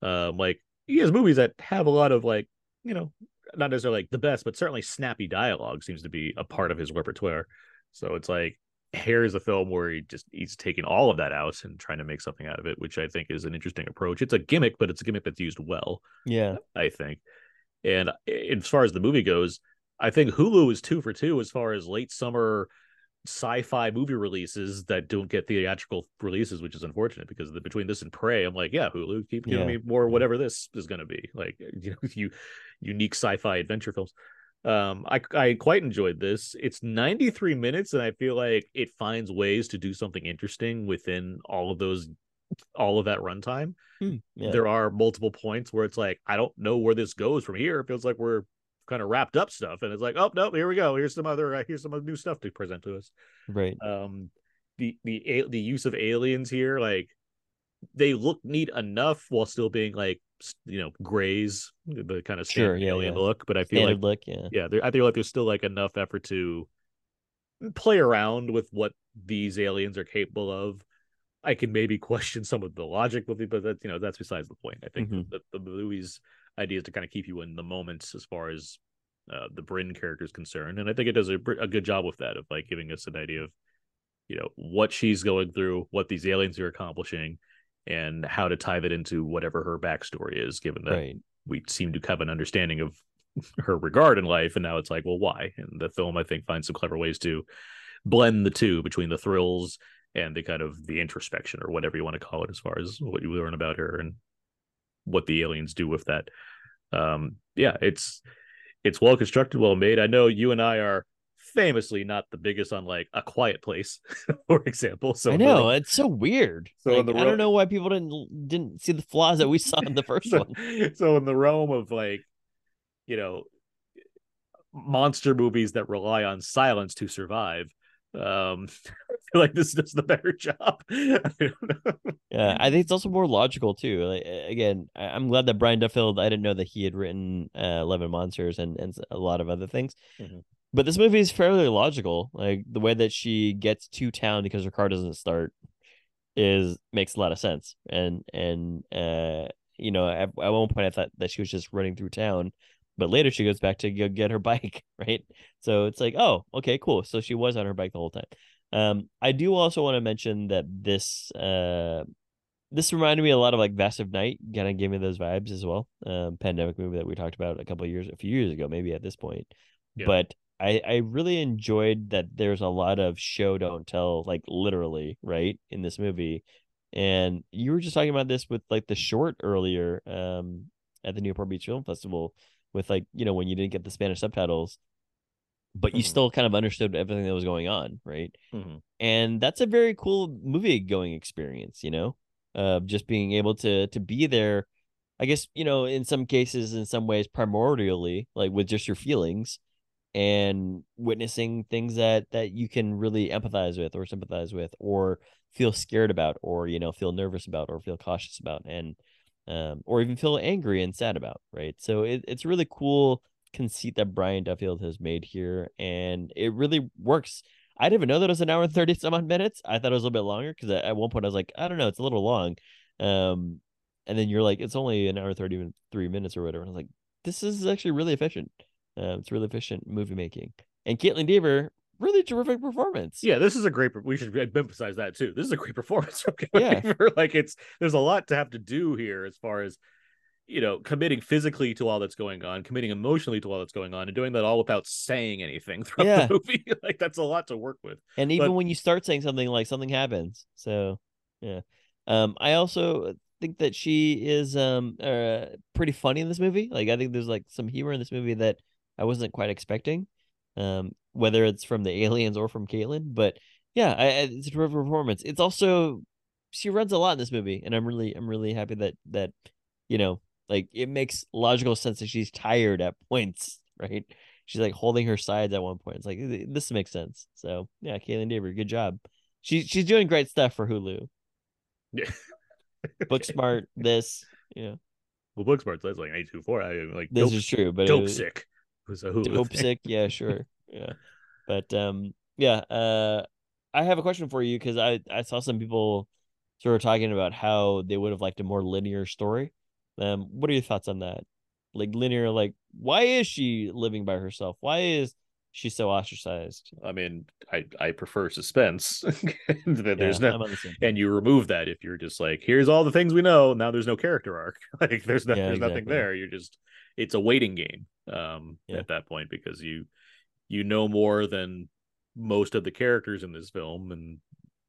um, like he has movies that have a lot of like you know not necessarily like the best, but certainly snappy dialogue seems to be a part of his repertoire. So it's like here's a film where he just he's taking all of that out and trying to make something out of it, which I think is an interesting approach. It's a gimmick, but it's a gimmick that's used well. Yeah, I think. And eh, as far as the movie goes, I think Hulu is two for two as far as late summer sci-fi movie releases that don't get theatrical releases, which is unfortunate because the, between this and Prey, I'm like, yeah, Hulu, keep giving Yeah. me more whatever this is going to be, like you know, you unique sci-fi adventure films. Um, I I quite enjoyed this. It's 93 minutes, and I feel like it finds ways to do something interesting within all of those, all of that runtime Hmm, yeah. there are multiple points where it's like I don't know where this goes from here. It feels like we're kind of wrapped up stuff, and it's like, oh no, here we go. Here's some other, uh, here's some other new stuff to present to us. right. Um, the the the use of aliens here, like they look neat enough while still being like you know grays, the kind of Sure, yeah, alien yeah. look. But I feel Standard like look, yeah. yeah, I feel like there's still like enough effort to play around with what these aliens are capable of. I can maybe question some of the logic with it, but that you know that's besides the point. I think Mhm. that the movie's idea is to kind of keep you in the moments as far as uh, the Brynn character is concerned, and I think it does a, a good job with that of like giving us an idea of you know what she's going through, what these aliens are accomplishing, and how to tie that into whatever her backstory is. Given that Right. we seem to have an understanding of her regard in life and now it's like well why and the film i think finds some clever ways to blend the two between the thrills and the kind of the introspection or whatever you want to call it as far as what you learn about her and what the aliens do with that um yeah it's it's well constructed well made i know you and i are famously not the biggest on like a quiet place for example so I know ro- it's so weird. So in Like, the I don't know why people didn't didn't see the flaws that we saw in the first so, one. so in the realm of like you know monster movies that rely on silence to survive um i feel like this does the better job I. Yeah, I think it's also more logical too. Like again, I'm glad that Brian Duffield. I didn't know that he had written uh, Eleven Monsters and and a lot of other things. Mhm. But this movie is fairly logical. Like the way that she gets to town because her car doesn't start is makes a lot of sense. And and uh, you know, at, at one point I thought that she was just running through town, but later she goes back to go get her bike, right? So it's like, oh, okay, cool. So she was on her bike the whole time. Um, I do also want to mention that this uh this reminded me a lot of like Vast of Night, kind of gave me those vibes as well. Um, pandemic movie that we talked about a couple of years, a few years ago, maybe at this point. Yeah. But I I really enjoyed that. There's a lot of show don't tell, like literally, right in this movie. And you were just talking about this with like the short earlier, um, at the Newport Beach Film Festival, with like you know when you didn't get the Spanish subtitles, but you Mhm. still kind of understood everything that was going on, right? Mhm. and that's a very cool movie going experience you know uh just being able to to be there i guess you know in some cases in some ways primordially like with just your feelings and witnessing things that that you can really empathize with or sympathize with or feel scared about or you know feel nervous about or feel cautious about and um or even feel angry and sad about right so it, it's really cool conceit that brian duffield has made here and it really works I didn't even know that it was an hour and 30 some odd minutes. I thought it was a little bit longer because at one point I was like, I don't know, it's a little long. Um, and then you're like, it's only an hour and 33 minutes or whatever. And I was like, this is actually really efficient. Um, it's really efficient movie making. And Kaitlyn Deaver, really terrific performance. yeah this is a great we should emphasize that too this is a great performance from Yeah. Weaver. like it's there's a lot to have to do here as far as you know committing physically to all that's going on committing emotionally to all that's going on and doing that all without saying anything throughout Yeah. the movie like that's a lot to work with And even But- when you start saying something like something happens. So yeah. Um I also think that she is um uh pretty funny in this movie. Like I think there's like some humor in this movie that I wasn't quite expecting. Um whether it's from the aliens or from Kaitlyn. But yeah, I, it's a terrific performance. It's also she runs a lot in this movie, and I'm really I'm really happy that that you know like it makes logical sense that she's tired at points, right? She's like holding her sides at one point. It's like this makes sense. So yeah, Kaitlyn Deaver, good job. She's she's doing great stuff for Hulu. yeah Booksmart, this, yeah, well booksmart that's like A24 i like this dope, is true. But it dope was- sick was a Hulu dope thing. sick, yeah, sure, yeah. But um, yeah, uh, I have a question for you because I I saw some people sort of talking about how they would have liked a more linear story. Um, what are your thoughts on that? Like linear, like why is she living by herself? Why is she so ostracized? i mean i i prefer suspense there's Yeah, no I'm on the same and you remove that if you're just like here's all the things we know now there's no character arc like there's no, Yeah, there's nothing there you're just it's a waiting game um Yeah. at that point because you you know more than most of the characters in this film and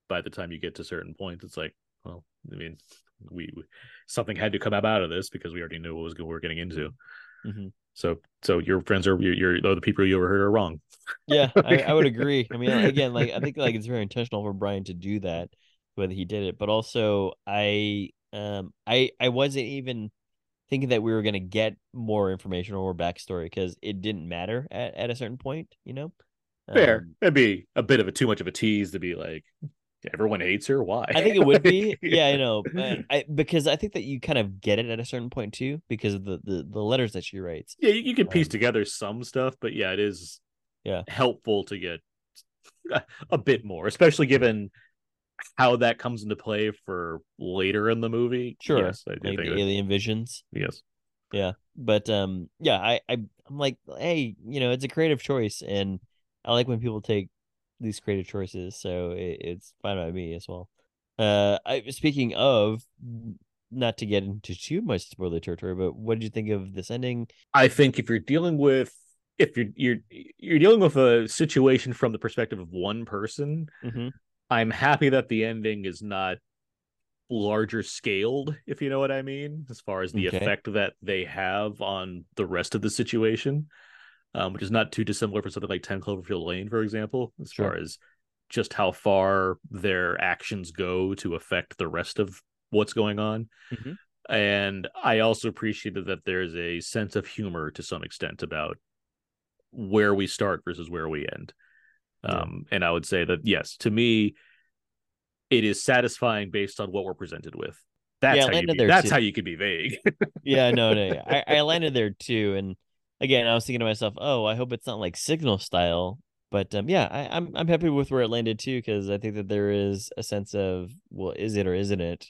by the time you get to certain points it's like well i mean we, we something had to come up out of this because we already knew what was we were getting into Mhm. so so your friends are your the people you overheard are wrong Yeah, I, I would agree. I mean, again, like I think like it's very intentional for Brian to do that, whether he did it, but also I um I I wasn't even thinking that we were gonna get more information or more backstory because it didn't matter at, at a certain point, you know. fair Um, it'd be a bit of a too much of a tease to be like Everyone hates her. Why? I think it would be. yeah, I know. I, because I think that you kind of get it at a certain point too, because of the the, the letters that she writes. Yeah, you, you can piece Um, together some stuff, but yeah, it is Yeah. helpful to get a bit more, especially given how that comes into play for later in the movie. Sure, Yes, I do Like think alien visions. yes. Yeah. But um, yeah, I, I I'm like, hey, you know, it's a creative choice, and I like when people take these creative choices, so it, it's fine by me as well. Uh, I speaking of, not to get into too much spoiler territory, but what did you think of this ending? I think if you're dealing with if you're you're you're dealing with a situation from the perspective of one person, Mm-hmm. I'm happy that the ending is not larger scaled, if you know what I mean, as far as the Okay. effect that they have on the rest of the situation, um, which is not too dissimilar for something like 10 Cloverfield Lane, for example, as Sure. far as just how far their actions go to affect the rest of what's going on. Mhm. And I also appreciated that there's a sense of humor to some extent about where we start versus where we end. Yeah. Um, and I would say that yes, to me, it is satisfying based on what we're presented with. That's Yeah, how you be, that's too. how you could be vague. Yeah, no, no, yeah. I, I landed there too, and again, I was thinking to myself, oh, I hope it's not like Signal style, but um, yeah, I, I'm I'm happy with where it landed too, because I think that there is a sense of well, is it or isn't it,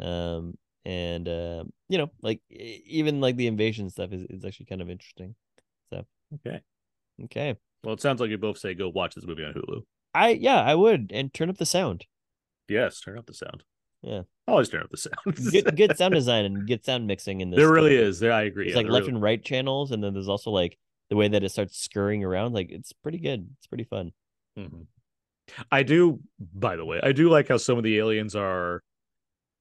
um, and um, you know, like even like the invasion stuff is is actually kind of interesting. So okay. Okay, Well, it sounds like you both say go watch this movie on Hulu. I yeah, I would, and turn up the sound. Yes, turn up the sound. Yeah. Always turn up the sound. Good good sound design and good sound mixing in this. there really is. There I agree. It's Yeah, like left really- and right channels, and then there's also like the way that it starts scurrying around. Like it's pretty good. It's pretty fun. Mhm. I do, by the way, I do like how some of the aliens are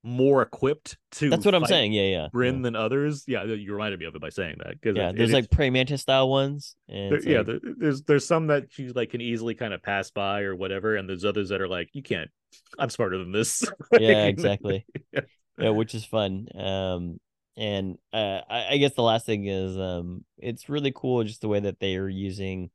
more equipped to That's what I'm saying. Yeah, yeah. Brynn yeah. than others. Yeah, you reminded me of it by saying that. 'cause Yeah, it- there's it- like prey mantis style ones, and there- yeah, like- there- there's there's some that you like can easily kind of pass by or whatever, and there's others that are like you can't. I'm smarter than this. yeah, exactly. Yeah. yeah, which is fun. Um, and uh, I, I guess the last thing is, um, it's really cool just the way that they are using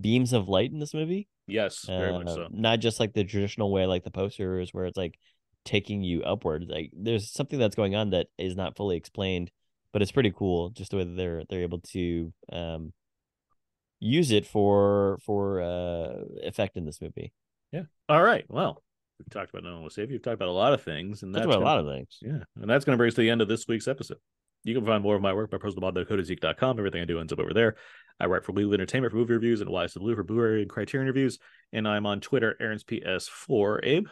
beams of light in this movie. Yes, very much Uh, so. Not just like the traditional way, like the posters, where it's like taking you upward. Like there's something that's going on that is not fully explained, but it's pretty cool just the way that they're they're able to um use it for for uh effect in this movie. Yeah. All right. Well, we've talked about No One Will Save You. We've talked about a lot of things, and That's about a gonna- lot of things. Yeah, and that's going to bring us to the end of this week's episode. You can find more of my work by personalblog.codezeek.com. Everything I do ends up over there. I write for We Live Entertainment for movie reviews and Why So Blu for Blu-ray and Criterion reviews. And I'm on Twitter, Aaron's PS4. Abe,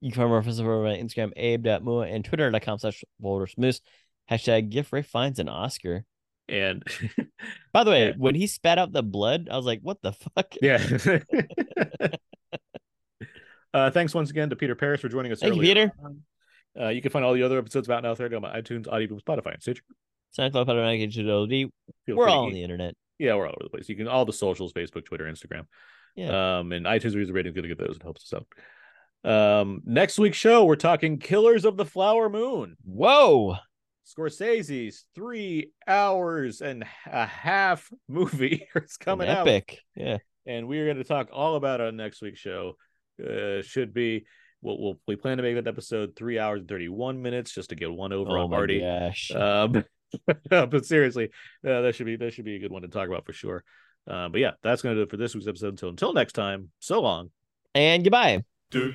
You can find more references over on Instagram, abe.mua, and twitter.com slash Moose. Hashtag gift Ralph Fiennes an Oscar. and By the way, Yeah. when he spat out the blood, I was like, what the fuck? yeah. uh, thanks once again to Peter Paras for joining us. Thank you, Peter. Uh, you can find all the other episodes about Now Third on iTunes, Audible, Spotify, and Stitcher. SoundCloud, HTTP. Feel We're all on the internet. Yeah, we're all over the place. You can all the socials, Facebook, Twitter, Instagram. Yeah. Um, and iTunes reviews and ratings, good to get those. It helps us out. Um, next week's show, we're talking Killers of the Flower Moon. Whoa. Scorsese's three hours and a half movie. it's An coming out, epic. Yeah. and we're going to talk all about it on next week's show. Uh, should be. We'll, we'll we plan to make that episode three hours and thirty one minutes just to get one over Oh on my Marty. gosh. Um, but seriously, uh, that should be that should be a good one to talk about for sure. Uh, but yeah, that's gonna do it for this week's episode. Until until next time, so long. and goodbye. do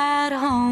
at home.